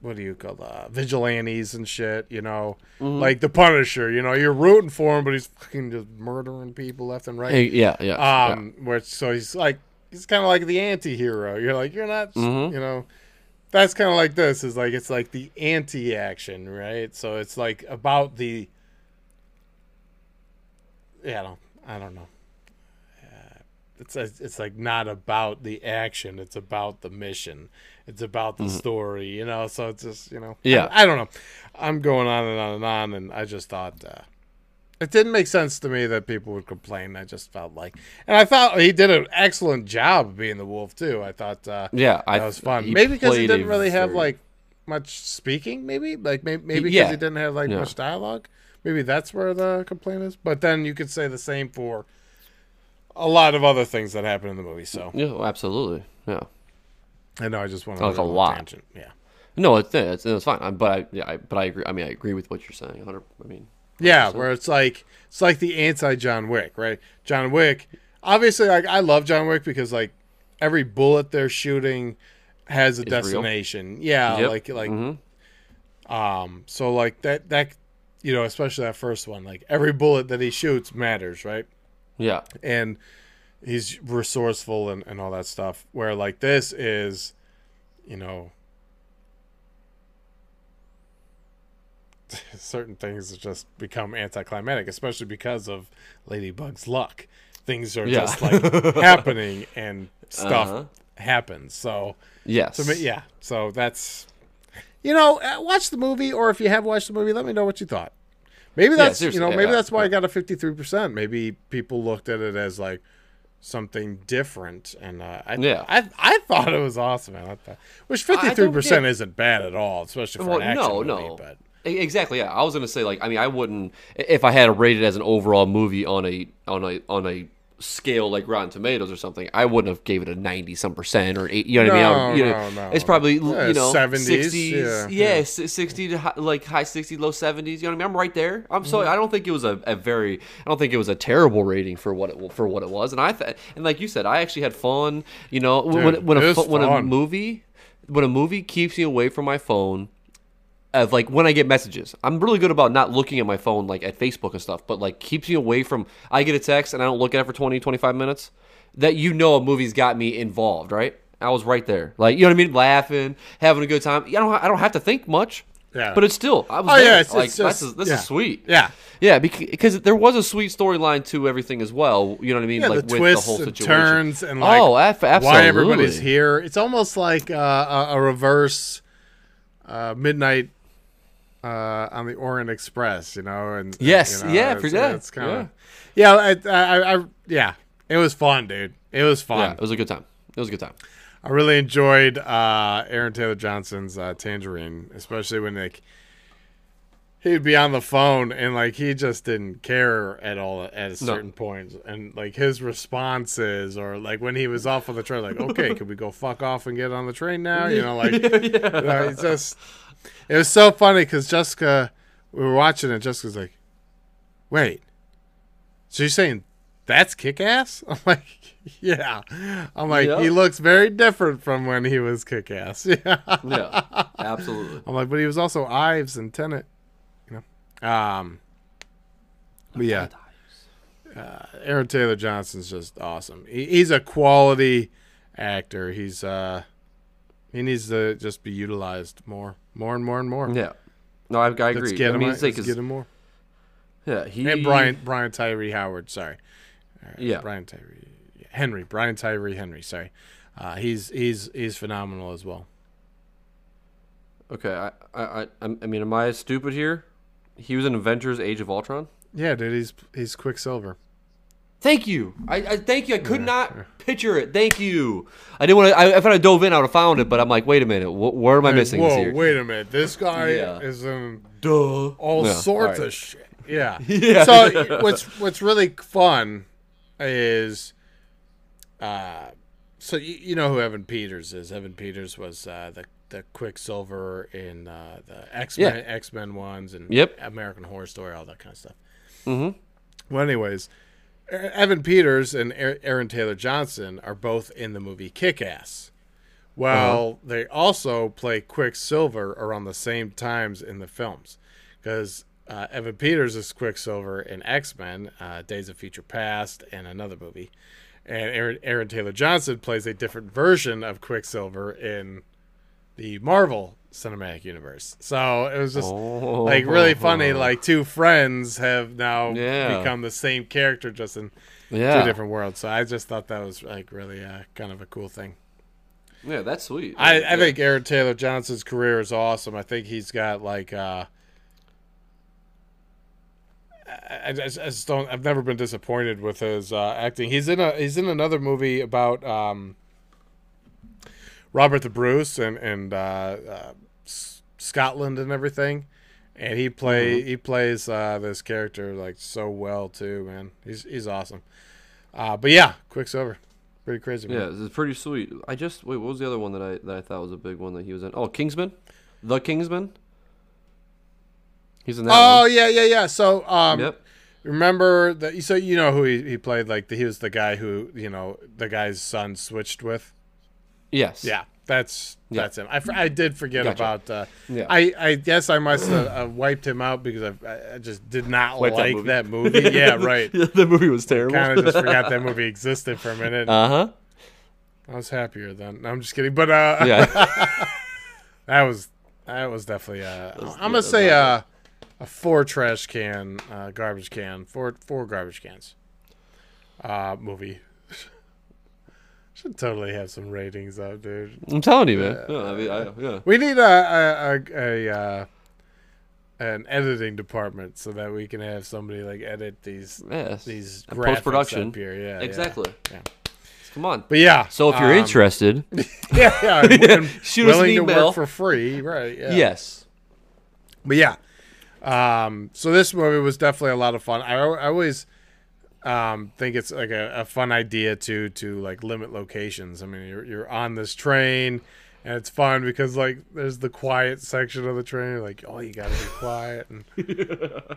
what do you call uh, vigilantes and shit, you know, Mm-hmm. like the Punisher. You know, you're rooting for him, but he's fucking just murdering people left and right. Hey, yeah, yeah. yeah. Um, which so he's like he's kind of like the anti-hero. You're like you're not, Mhm. you know. That's kind of like this is like it's like the anti-action, right? So it's like about the. Yeah, I don't, I don't know. Uh, it's it's like not about the action. It's about the mission. It's about the story, you know. So it's just you know. Mm-hmm. Yeah. I, I don't know. I'm going on and on and on, and I just thought. Uh, it didn't make sense to me that people would complain. I just felt like, and I thought he did an excellent job being the wolf too. I thought uh, yeah, I that was fun. Maybe because he didn't really have like much speaking. Maybe like maybe, maybe because Yeah. he didn't have like Yeah. much dialogue. Maybe that's where the complaint is. But then you could say the same for a lot of other things that happen in the movie. So Yeah, absolutely. Yeah. I know I just want Like to a lot. Tangent. Yeah. No, it's it's, it's fine. I- But I yeah, I, but I agree. I mean, I agree with what you're saying. I mean, Yeah, where it's like it's like the anti John Wick, right? John Wick, obviously, like I love John Wick because like every bullet they're shooting has a real. destination. Yeah, Yep. like like mhm. um, so like that that you know, especially that first one, like every bullet that he shoots matters, right? yeah, And he's resourceful and, and all that stuff. Where like this is, you know, certain things just become anticlimactic, especially because of Ladybug's luck. Things are Yeah. just like happening and stuff Uh-huh. happens. So Yes. me, yeah. So that's you know, uh, watch the movie, or if you have watched the movie, let me know what you thought. Maybe that's you know maybe yeah, that's why I got a fifty three percent. Maybe people looked at it as like something different, and uh, I Yeah. I I thought it was awesome. Man. I thought, which fifty three percent isn't bad at all, especially for Well, an action no, movie. no. But Exactly. Yeah, I was gonna say like I mean I wouldn't if I had to rate it as an overall movie on a on a on a scale like Rotten Tomatoes or something. I wouldn't have gave it a ninety some percent or eight, you know what I mean? I would- you No, know, no, no. It's probably Yeah, you know 70s, sixties. yeah, Yeah, yeah. sixty to high, like high sixties, low seventies. You know what I mean? I'm right there. I'm Mm-hmm. so I don't think it was a, a very I don't think it was a terrible rating for what it for what it was. And I th- and like you said, I actually had fun. You know when Dude, when it a when a movie when a movie keeps me away from my phone of like when I get messages. I'm really good about not looking at my phone like at Facebook and stuff, but like keeps me away from I get a text and I don't look at it for 20 25 minutes that you know a movie's got me involved, right? I was right there. Like, you know what I mean? Laughing, having a good time. I don't I don't have to think much. Yeah. But it's still I was Oh, there. yeah, it's- like it's that's just- this yeah. is sweet. yeah, Yeah, because there was a sweet storyline to everything as well. You know what I mean? yeah, like the with twists the whole and situation. turns and like oh, absolutely. why everybody's here. It's almost like uh, a, a reverse uh, midnight uh, on the Orient Express, you know. And Yes, you know, yeah, it's, for that, It's kind of yeah. I, I, I, yeah, it was fun, dude. It was fun. Yeah, it was a good time. It was a good time. I really enjoyed uh, Aaron Taylor Johnson's uh, Tangerine, especially when like he'd be on the phone and like he just didn't care at all at a certain point, and like his responses or like when he was off on the train, like okay, can we go fuck off and get on the train now? You know, like you know, it's just it was so funny because Jessica, we were watching it. Jessica's like, wait, so you're saying that's kick ass? I'm like, yeah. I'm like, he looks very different from when he was kick ass. Yeah. Yeah, absolutely. I'm like, but he was also Ives and Tenet, you know. Um, but yeah, uh, Aaron Taylor Johnson's just awesome. He, he's a quality actor. He's uh, he needs to just be utilized more, more and more and more. Yeah. No, I, I agree. Let's get I him. mean, let's get him more. yeah, he And Brian Brian Tyree Howard. Sorry. Uh, Yeah. Brian Tyree Henry. Brian Tyree Henry. Sorry. Uh, he's he's he's phenomenal as well. Okay, I, I, I, I mean, am I stupid here? He was in Avengers: Age of Ultron. Yeah, dude. He's he's Quicksilver. Thank you. I, I thank you. I could not picture it. Thank you. I didn't want to. I, if I dove in, I would have found it. But I'm like, wait a minute. Wh- where am I missing Whoa, here? wait a minute. This guy Yeah. is in Duh. all Yeah, sorts alright. of shit. Yeah. Yeah. So what's what's really fun is, uh, so you, you know who Evan Peters is. Evan Peters was uh, the the Quicksilver in uh, the X Men Yeah. X Men ones and Yep. American Horror Story, all that kind of stuff. Mm-hmm. Well, anyways, Evan Peters and Aaron Taylor Johnson are both in the movie Kick Ass. Well, they also play Quicksilver around the same times in the films, because uh, Evan Peters is Quicksilver in X Men, uh, Days of Future Past, and another movie, and Aaron, Aaron Taylor Johnson plays a different version of Quicksilver in the Marvel Cinematic Universe. So it was just Oh. like really funny. Like two friends have now Yeah. become the same character, just in Yeah. two different worlds. So I just thought that was like really uh, kind of a cool thing. Yeah, that's sweet. I, Yeah. I think Aaron Taylor Johnson's career is awesome. I think he's got like uh I, I just, I just don't I've never been disappointed with his uh, acting. He's in a he's in another movie about um Robert the Bruce and and uh, uh Scotland and everything. And he play Mm-hmm. he plays uh, this character like so well too, man. He's he's awesome. Uh, but yeah, Quicksilver, pretty crazy. Man. Yeah, this is pretty sweet. I just wait. What was the other one that I that I thought was a big one that he was in? Oh, Kingsman, the Kingsman. He's in that Oh one. yeah, yeah, yeah. So um, Yep. remember that? So you know who he, he played? Like the, he was the guy who you know the guy's son switched with. Yes. Yeah, That's Yeah. that's him. I, I did forget Gotcha. about. Uh, Yeah. I I guess I must have uh, wiped him out because I, I- just did not Wiped that like movie. that movie. Yeah, right. The movie was terrible. Kind of just forgot that movie existed for a minute. Uh huh. I was happier then. No, I'm just kidding. But uh, Yeah. that was that was definitely. Uh, was- I'm gonna say uh, a four trash can, uh, garbage can, four four garbage cans. Uh, movie. Should totally have some ratings though, dude. I'm telling you, man. Yeah, I mean, I, yeah. We need a a, a, a uh, an editing department so that we can have somebody like edit these Yes. these post-production. up here. Yeah, yeah. Exactly. Yeah. Come on. But yeah. So if you're um, interested, yeah, yeah, and- and Shoot us an willing to email. work for free, right? Yeah. yes. But yeah, um, so this movie was definitely a lot of fun. I, I always um, think it's like a, a fun idea to to like limit locations. I mean, you're you're on this train, and it's fun because like there's the quiet section of the train. You're like, oh, you gotta be quiet and.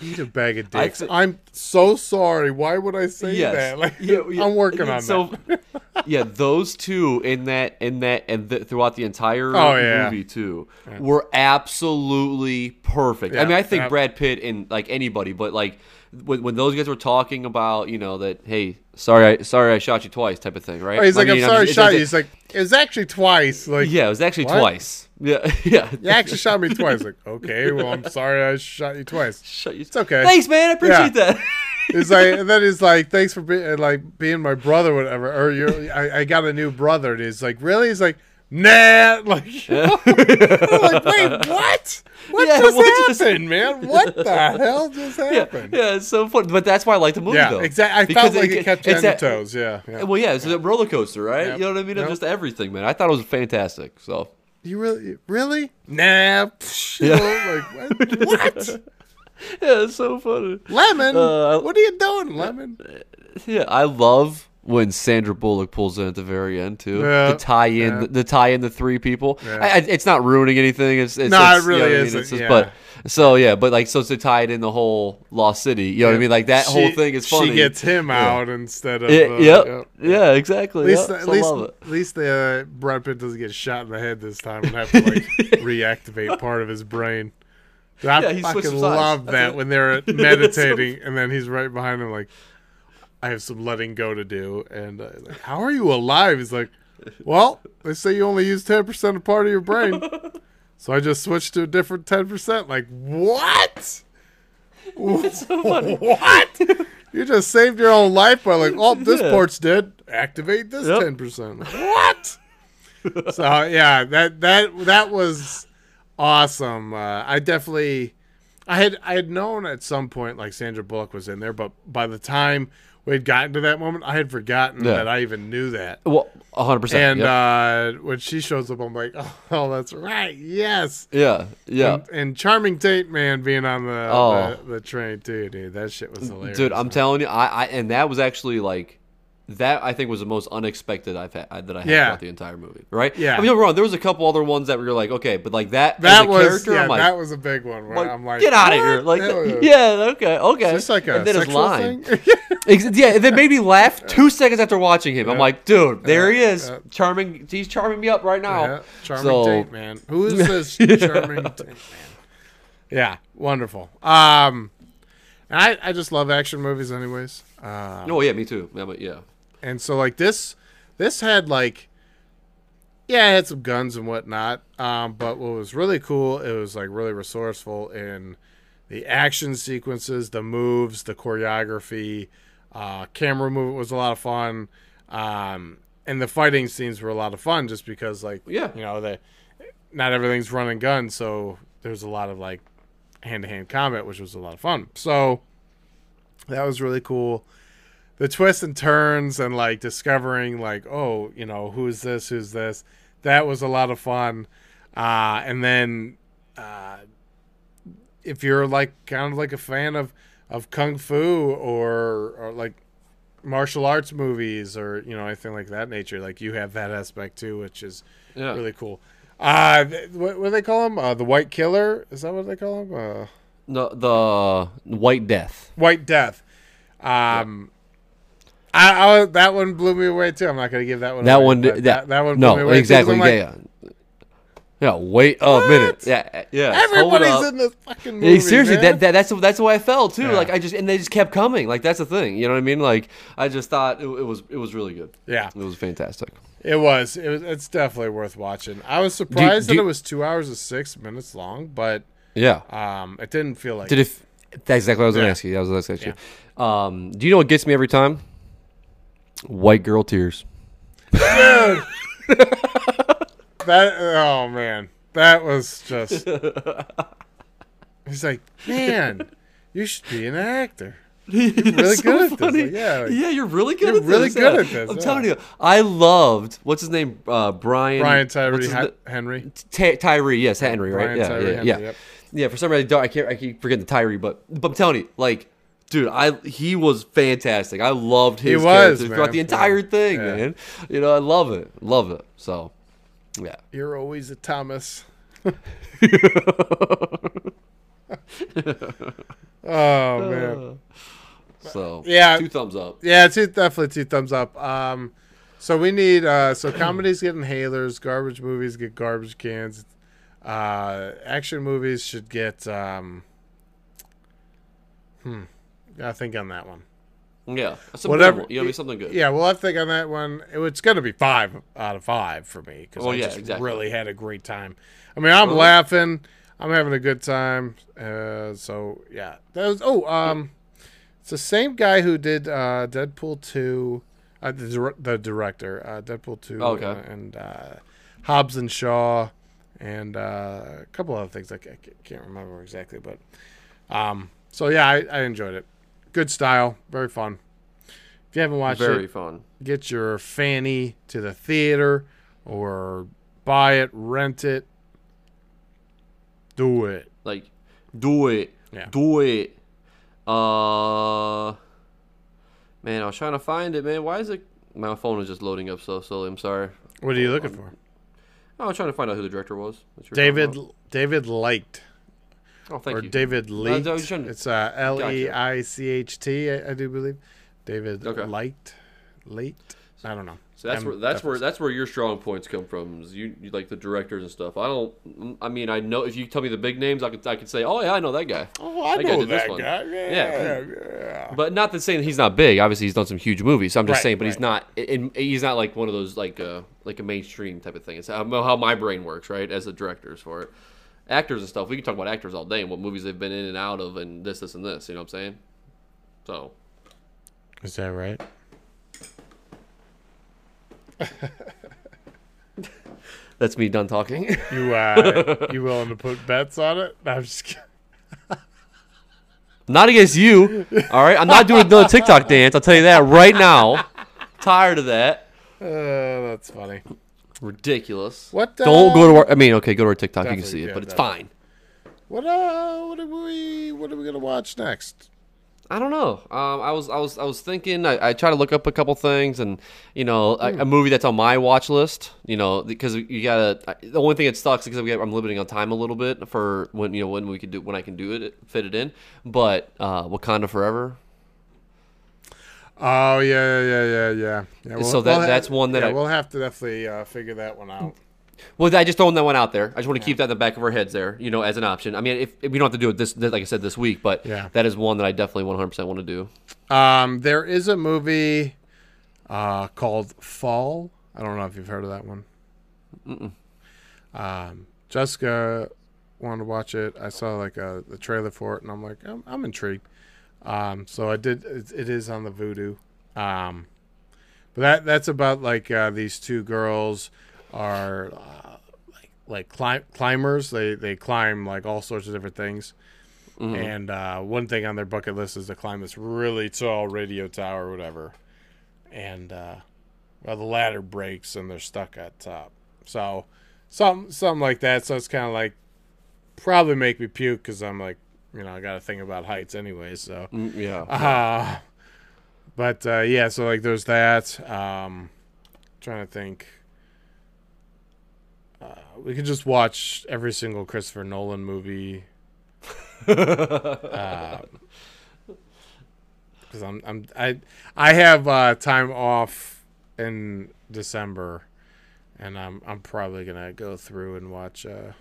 Eat a bag of I dicks. thi- I'm so sorry. Why would I say Yes. that? Like, Yeah, yeah, I'm working yeah, on so, that. yeah, those two in that in that and th- throughout the entire Oh, yeah. movie too were absolutely perfect. I mean, I think yeah. Brad Pitt and like anybody, but like when, when those guys were talking about you know that hey sorry I sorry I shot you twice type of thing, right? Oh, he's I like, mean, I'm sorry, I shot you. He's like, it was actually twice. Like, yeah, it was actually What? twice. Yeah, yeah. You actually shot me twice. Like, okay, well, I'm sorry I shot you twice. Shut you. It's okay. Thanks, man. I appreciate that. He's like, and then he's like, thanks for being like being my brother, whatever. Or you, I, I got a new brother. And he's like, really? He's like, nah. Like, like, wait, what? What Yeah, just what just- happened, man? What the hell just happened? yeah, it's so fun. But that's why I like the movie, Yeah, though. exactly. I Because felt like it, kept you on your toes. Yeah, yeah. Well, yeah, it's a roller coaster, right? Yep. You know what I mean? Yep. Just everything, man. I thought it was fantastic. So You really, really? Nah. psh, know, like, what? what? yeah, it's so funny. Lemon? Uh, what are you doing, Lemon? Yeah, I love when Sandra Bullock pulls in at the very end too Yeah, to tie in yeah. the, the tie in the three people. Yeah. I, it's not ruining anything. It's, it's No, it's, it really you know what I mean? isn't, It's just- yeah. But so yeah, but like so to tie it in the whole Lost City. You know what I mean? Like that whole thing is funny. She gets him out instead of. Yeah, uh, yep. yep. Yeah, exactly. At least, Yep. at least, at least the uh, Brad Pitt doesn't get shot in the head this time and have to like reactivate part of his brain. I Yeah, he switched fucking love that when they're meditating and then he's right behind him like, I have some letting go to do. And uh, like, how are you alive? He's like, well, they say you only use ten percent of part of your brain, so I just switched to a different ten percent. Like what? what? You just saved your own life by like, oh, this Yeah. part's dead. Activate this Yep. ten percent. What? so yeah, that that that was awesome. Uh, I definitely, I had I had known at some point like Sandra Bullock was in there, but by the time we had gotten to that moment, I had forgotten Yeah. that I even knew that. Well, hundred percent. And uh, when she shows up, I'm like, oh, that's right, yes. yeah, yeah. And, and charming Tate man being on the, Oh. the the train too, dude. That shit was hilarious. Dude, I'm telling you, I, I and that was actually like that. I think was the most unexpected I've had that I had Yeah. throughout the entire movie. Right? Yeah. I mean, don't get me wrong. There was a couple other ones that were like, okay, but like that. that was character, yeah, I'm like, that was a big one. Like, I'm like, get out of here! Like, yeah. yeah, okay, okay. This like a and then his sexual line. thing? Yeah, it made me laugh two seconds after watching him. I'm like, dude, there he is, yeah. charming. He's charming me up right now. Yeah, charming So- Tate, man. Who is this charming Tate, man? Yeah, wonderful. Um, and I I just love action movies, anyways. Uh, Oh yeah, me too. Yeah, but yeah, and so like this, this had like, yeah, it had some guns and whatnot. Um, but what was really cool, it was like really resourceful in the action sequences, the moves, the choreography. Uh, camera movement was a lot of fun. Um, and the fighting scenes were a lot of fun just because like Yeah. you know they not everything's run and gun, so there's a lot of like hand to hand combat, which was a lot of fun. So that was really cool. The twists and turns and like discovering like, oh, you know, who's this, who's this. That was a lot of fun. Uh, and then uh, if you're like kind of like a fan of of kung fu or or like martial arts movies or you know anything like that nature, like you have that aspect too, which is yeah. really cool. Uh, what, what do they call him? Uh, the White Killer? Is that what they call him? Uh, The the White Death. White Death. Um, I, I that one blew me away too. I'm not gonna give that one. That away, one, that, that, that one. Blew me no, away exactly. Like, yeah, yeah. Yeah, wait a minute. Yeah, yeah. Everybody's in this fucking Yeah, movie. seriously, man. that, that that's that's the way I felt too. Yeah. Like I just and they just kept coming. Like that's the thing. You know what I mean? Like I just thought it, it was it was really good. yeah, It was fantastic. it was. It was. It's definitely worth watching. I was surprised do- that it was two hours and six minutes long, but Yeah. um, it didn't feel like. Did it? That's exactly what I was going to ask you. That was the next question. Um, do you know what gets me every time? White girl tears. Dude. that oh man, that was just. He's like, man, you should be an actor. You're really good at this. Like, yeah, like- yeah, you're really good You're at this. really good yeah. at this, I'm yeah. telling you, I loved what's his name, uh, Brian. Brian Tyree Henry. Ty- Tyree, yes, Henry, right? Brian yeah, Tyree yeah, Henry, yeah. yep. Yeah, for some reason I, don't, I can't. I keep forgetting the Tyree, but but I'm telling you, like, dude, I he was fantastic. I loved his He was, character throughout the entire thing, Yeah. man. You know, I love it, love it. So, yeah. You're always a Thomas. oh man. So Yeah. two thumbs up. Yeah, two definitely two thumbs up. Um, so we need uh, so comedies get inhalers, garbage movies get garbage cans, uh, action movies should get. Um, hmm, gotta think on that one. Yeah, Whatever-. You know, I mean, something good. Yeah, well, I think on that one, it- it's gonna be five out of five for me because Oh, I yeah, just exactly. really had a great time. I mean, I'm Well- laughing, I'm having a good time. Uh, so yeah, that was. Oh, um, it's the same guy who did uh, Deadpool two, uh, the, the director, uh, Deadpool two, Oh, okay. and uh, Hobbs and Shaw, and uh, a couple other things I I can't remember exactly, but um, so yeah, I, I enjoyed it. Good style, very fun. If you haven't watched Very it, fun. get your fanny to the theater or buy it, rent it, do it. Like, do it. Yeah. Do it. Uh, man, I was trying to find it, man. Why is it? My phone is just loading up so slowly. I'm sorry. What are you looking for? I was trying to find out who the director was. that you were talking David. David Light Oh, thank or you. David No, I Leite. was trying to- It's uh, L E I C H T. I I do believe. David Okay. Light. Late. I don't know. So that's I'm where that's where that's where your strong points come from. You, you like the directors and stuff. I don't. I mean, I know if you tell me the big names, I could I could say, oh yeah, I know that guy. Oh, I that guy know did this that one. guy. Yeah, Yeah. yeah. But not that saying he's not big. Obviously, he's done some huge movies. So I'm just Right, saying, but he's not. In, he's not like one of those like uh like a mainstream type of thing. It's how, how my brain works, right? As the directors for it, actors and stuff. We can talk about actors all day and what movies they've been in and out of, and this, this, and this. You know what I'm saying? So Is that right? that's me done talking. You uh, you willing to put bets on it? No, I'm just kidding. not against you. All right, I'm not doing another TikTok dance. I'll tell you that right now. Tired of that. Uh, that's funny. Ridiculous. What? Uh, Don't go to our. I mean, okay, go to our TikTok. You can see it, yeah, but it's definitely. fine. What? Uh, what are we? What are we gonna watch next? I don't know. Um, I was I was I was thinking. I, I try to look up a couple things, and you know, a, Hmm. a movie that's on my watch list. You know, because you gotta. I- The only thing that sucks is because we have- I'm limiting on time a little bit for when you know when we could do when I can do it fit it in. But uh, Wakanda Forever. Oh yeah, yeah, yeah, yeah. yeah So that- ha- that's one that yeah, I- we'll have to definitely uh, figure that one out. Well, I just throwing that one out there. I just want to keep that in the back of our heads there, you know, as an option. I mean, if, if we don't have to do it this, like I said, this week, but Yeah. that is one that I definitely 100% want to do. Um, there is a movie uh, called Fall. I don't know if you've heard of that one. Um, Jessica wanted to watch it. I saw like a, the trailer for it, and I'm like, I'm, I'm intrigued. Um, so I did. It, it is on the Vudu. Um, but that that's about like uh, these two girls are uh, like like climb, climbers. They they climb like all sorts of different things. And uh, one thing on their bucket list is to climb this really tall radio tower or whatever. And uh, well, the ladder breaks and they're stuck at top. So some something like that. So it's kind of like probably make me puke because I'm like you know I got to think about heights anyway. So. Mm, yeah. Uh, but uh, yeah, so like there's that. Um, trying to think. Uh, we could just watch every single Christopher Nolan movie. uh, because I'm I'm I I have uh, time off in December, and I'm I'm probably gonna go through and watch uh,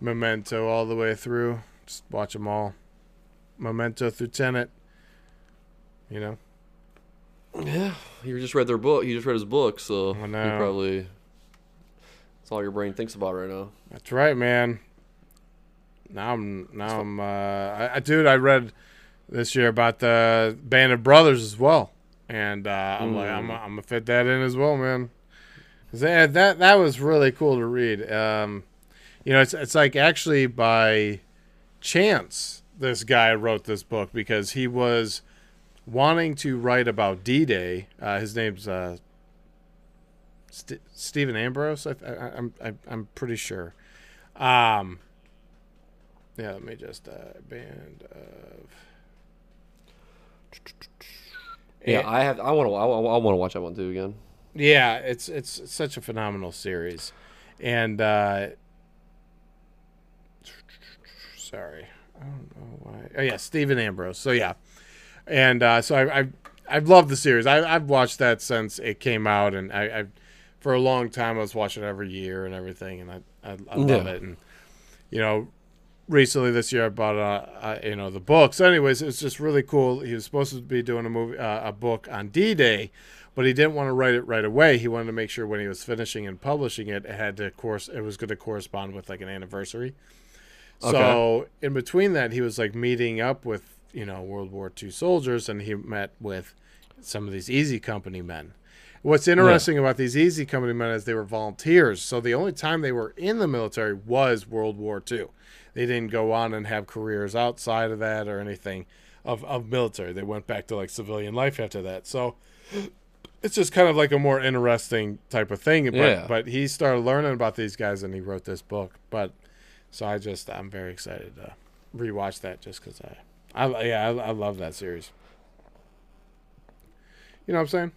Memento all the way through. Just watch them all. Memento through Tenet. You know. Yeah, you just read their book. You just read his book, so I you probably that's all your brain thinks about right now. That's right, man. Now I'm now I'm uh I, I dude I read this year about the Band of Brothers as well. And uh I'm like I'm I'm gonna fit that in as well, man. That, that that was really cool to read. Um you know, it's it's like actually by chance this guy wrote this book because he was wanting to write about D-Day. Uh, his name's uh, St- Stephen Ambrose. I, I, I'm I, I'm pretty sure. Um, yeah, let me just uh, band of. Yeah, I have. I want to. I, want to watch that one too again. Yeah, it's it's such a phenomenal series, and uh, sorry, I don't know why. Oh yeah, Stephen Ambrose. So yeah, and uh, so I, I I've loved the series. I, I've watched that since it came out, and I, I for a long time I was watching it every year and everything, and I I, I love Yeah. it. And you know, recently this year I bought uh, uh, you know the book. So anyways, it's just really cool. He was supposed to be doing a movie, uh, a book on D Day, but he didn't want to write it right away. He wanted to make sure when he was finishing and publishing it, it had to course it was going to correspond with like an anniversary. So in between that, he was like meeting up with you know World War II soldiers, and he met with some of these Easy Company men. What's interesting about these Easy Company men is they were volunteers, so the only time they were in the military was World War II. They didn't go on and have careers outside of that or anything of, of military. They went back to like civilian life after that. So it's just kind of like a more interesting type of thing. But Yeah. but he started learning about these guys and he wrote this book. But so I just I'm very excited to rewatch that just because I I yeah I, I love that series. You know what I'm saying?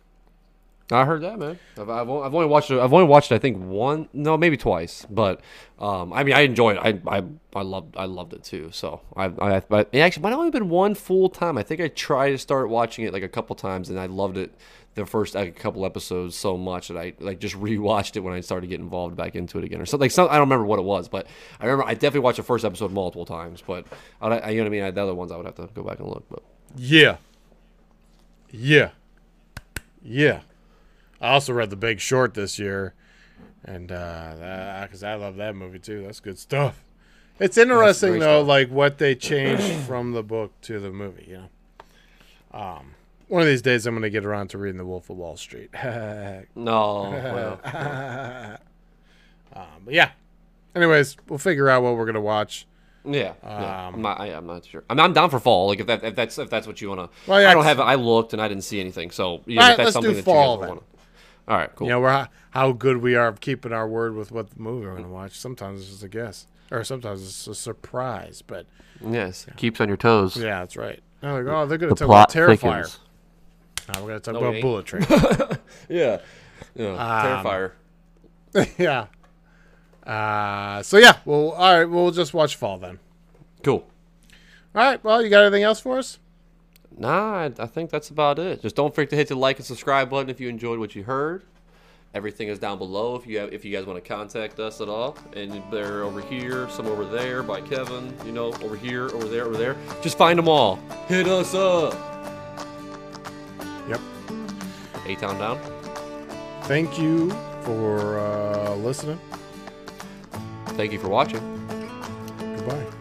I heard that, man. I've, I've, only watched it. I've only watched. I think one, no, maybe twice. But um, I mean, I enjoyed it. I, I, I loved, I loved it too. So I, I, but it actually might have only been one full time. I think I tried to start watching it like a couple times, and I loved it the first like, couple episodes so much that I like just rewatched it when I started getting involved back into it again or something. Like some, I don't remember what it was, but I remember I definitely watched the first episode multiple times. But I, I you know what I mean. I, the other ones I would have to go back and look. But Yeah. Yeah. Yeah. I also read The Big Short this year, and uh, because I love that movie too. That's good stuff. It's interesting though, stuff. like what they changed from the book to the movie. You know, um, one of these days I'm gonna get around to reading The Wolf of Wall Street. um, no, well, but yeah. Anyways, we'll figure out what we're gonna watch. Yeah, yeah. Um, I'm not. I, I'm not sure. I'm, I'm down for fall. Like if that if that's if that's what you want to. Well, yeah, I don't have. I looked and I didn't see anything. So All right, if that's let's something do that fall you guys then. Want to. All right, cool. You know, we're how, how good we are of keeping our word with what movie we're gonna watch. Sometimes it's just a guess, or sometimes it's a surprise. But yes, keeps on your toes. yeah, that's right. Oh, they're, oh, they're gonna The talk plot about Terrifier. thickens. No, we're gonna talk No, about. Bullet Train. Yeah, yeah. Um, Terrifier. yeah. Uh, so yeah, well, all right, we'll just watch Fall then. Cool. All right. Well, you got anything else for us? Nah, I, I think that's about it. Just don't forget to hit the like and subscribe button if you enjoyed what you heard. Everything is down below if you have, if you guys want to contact us at all. And they're over here, some over there by Kevin. You know, over here, over there, over there. Just find them all. Hit us up. Yep. A Town down. Thank you for uh, listening. Thank you for watching. Goodbye.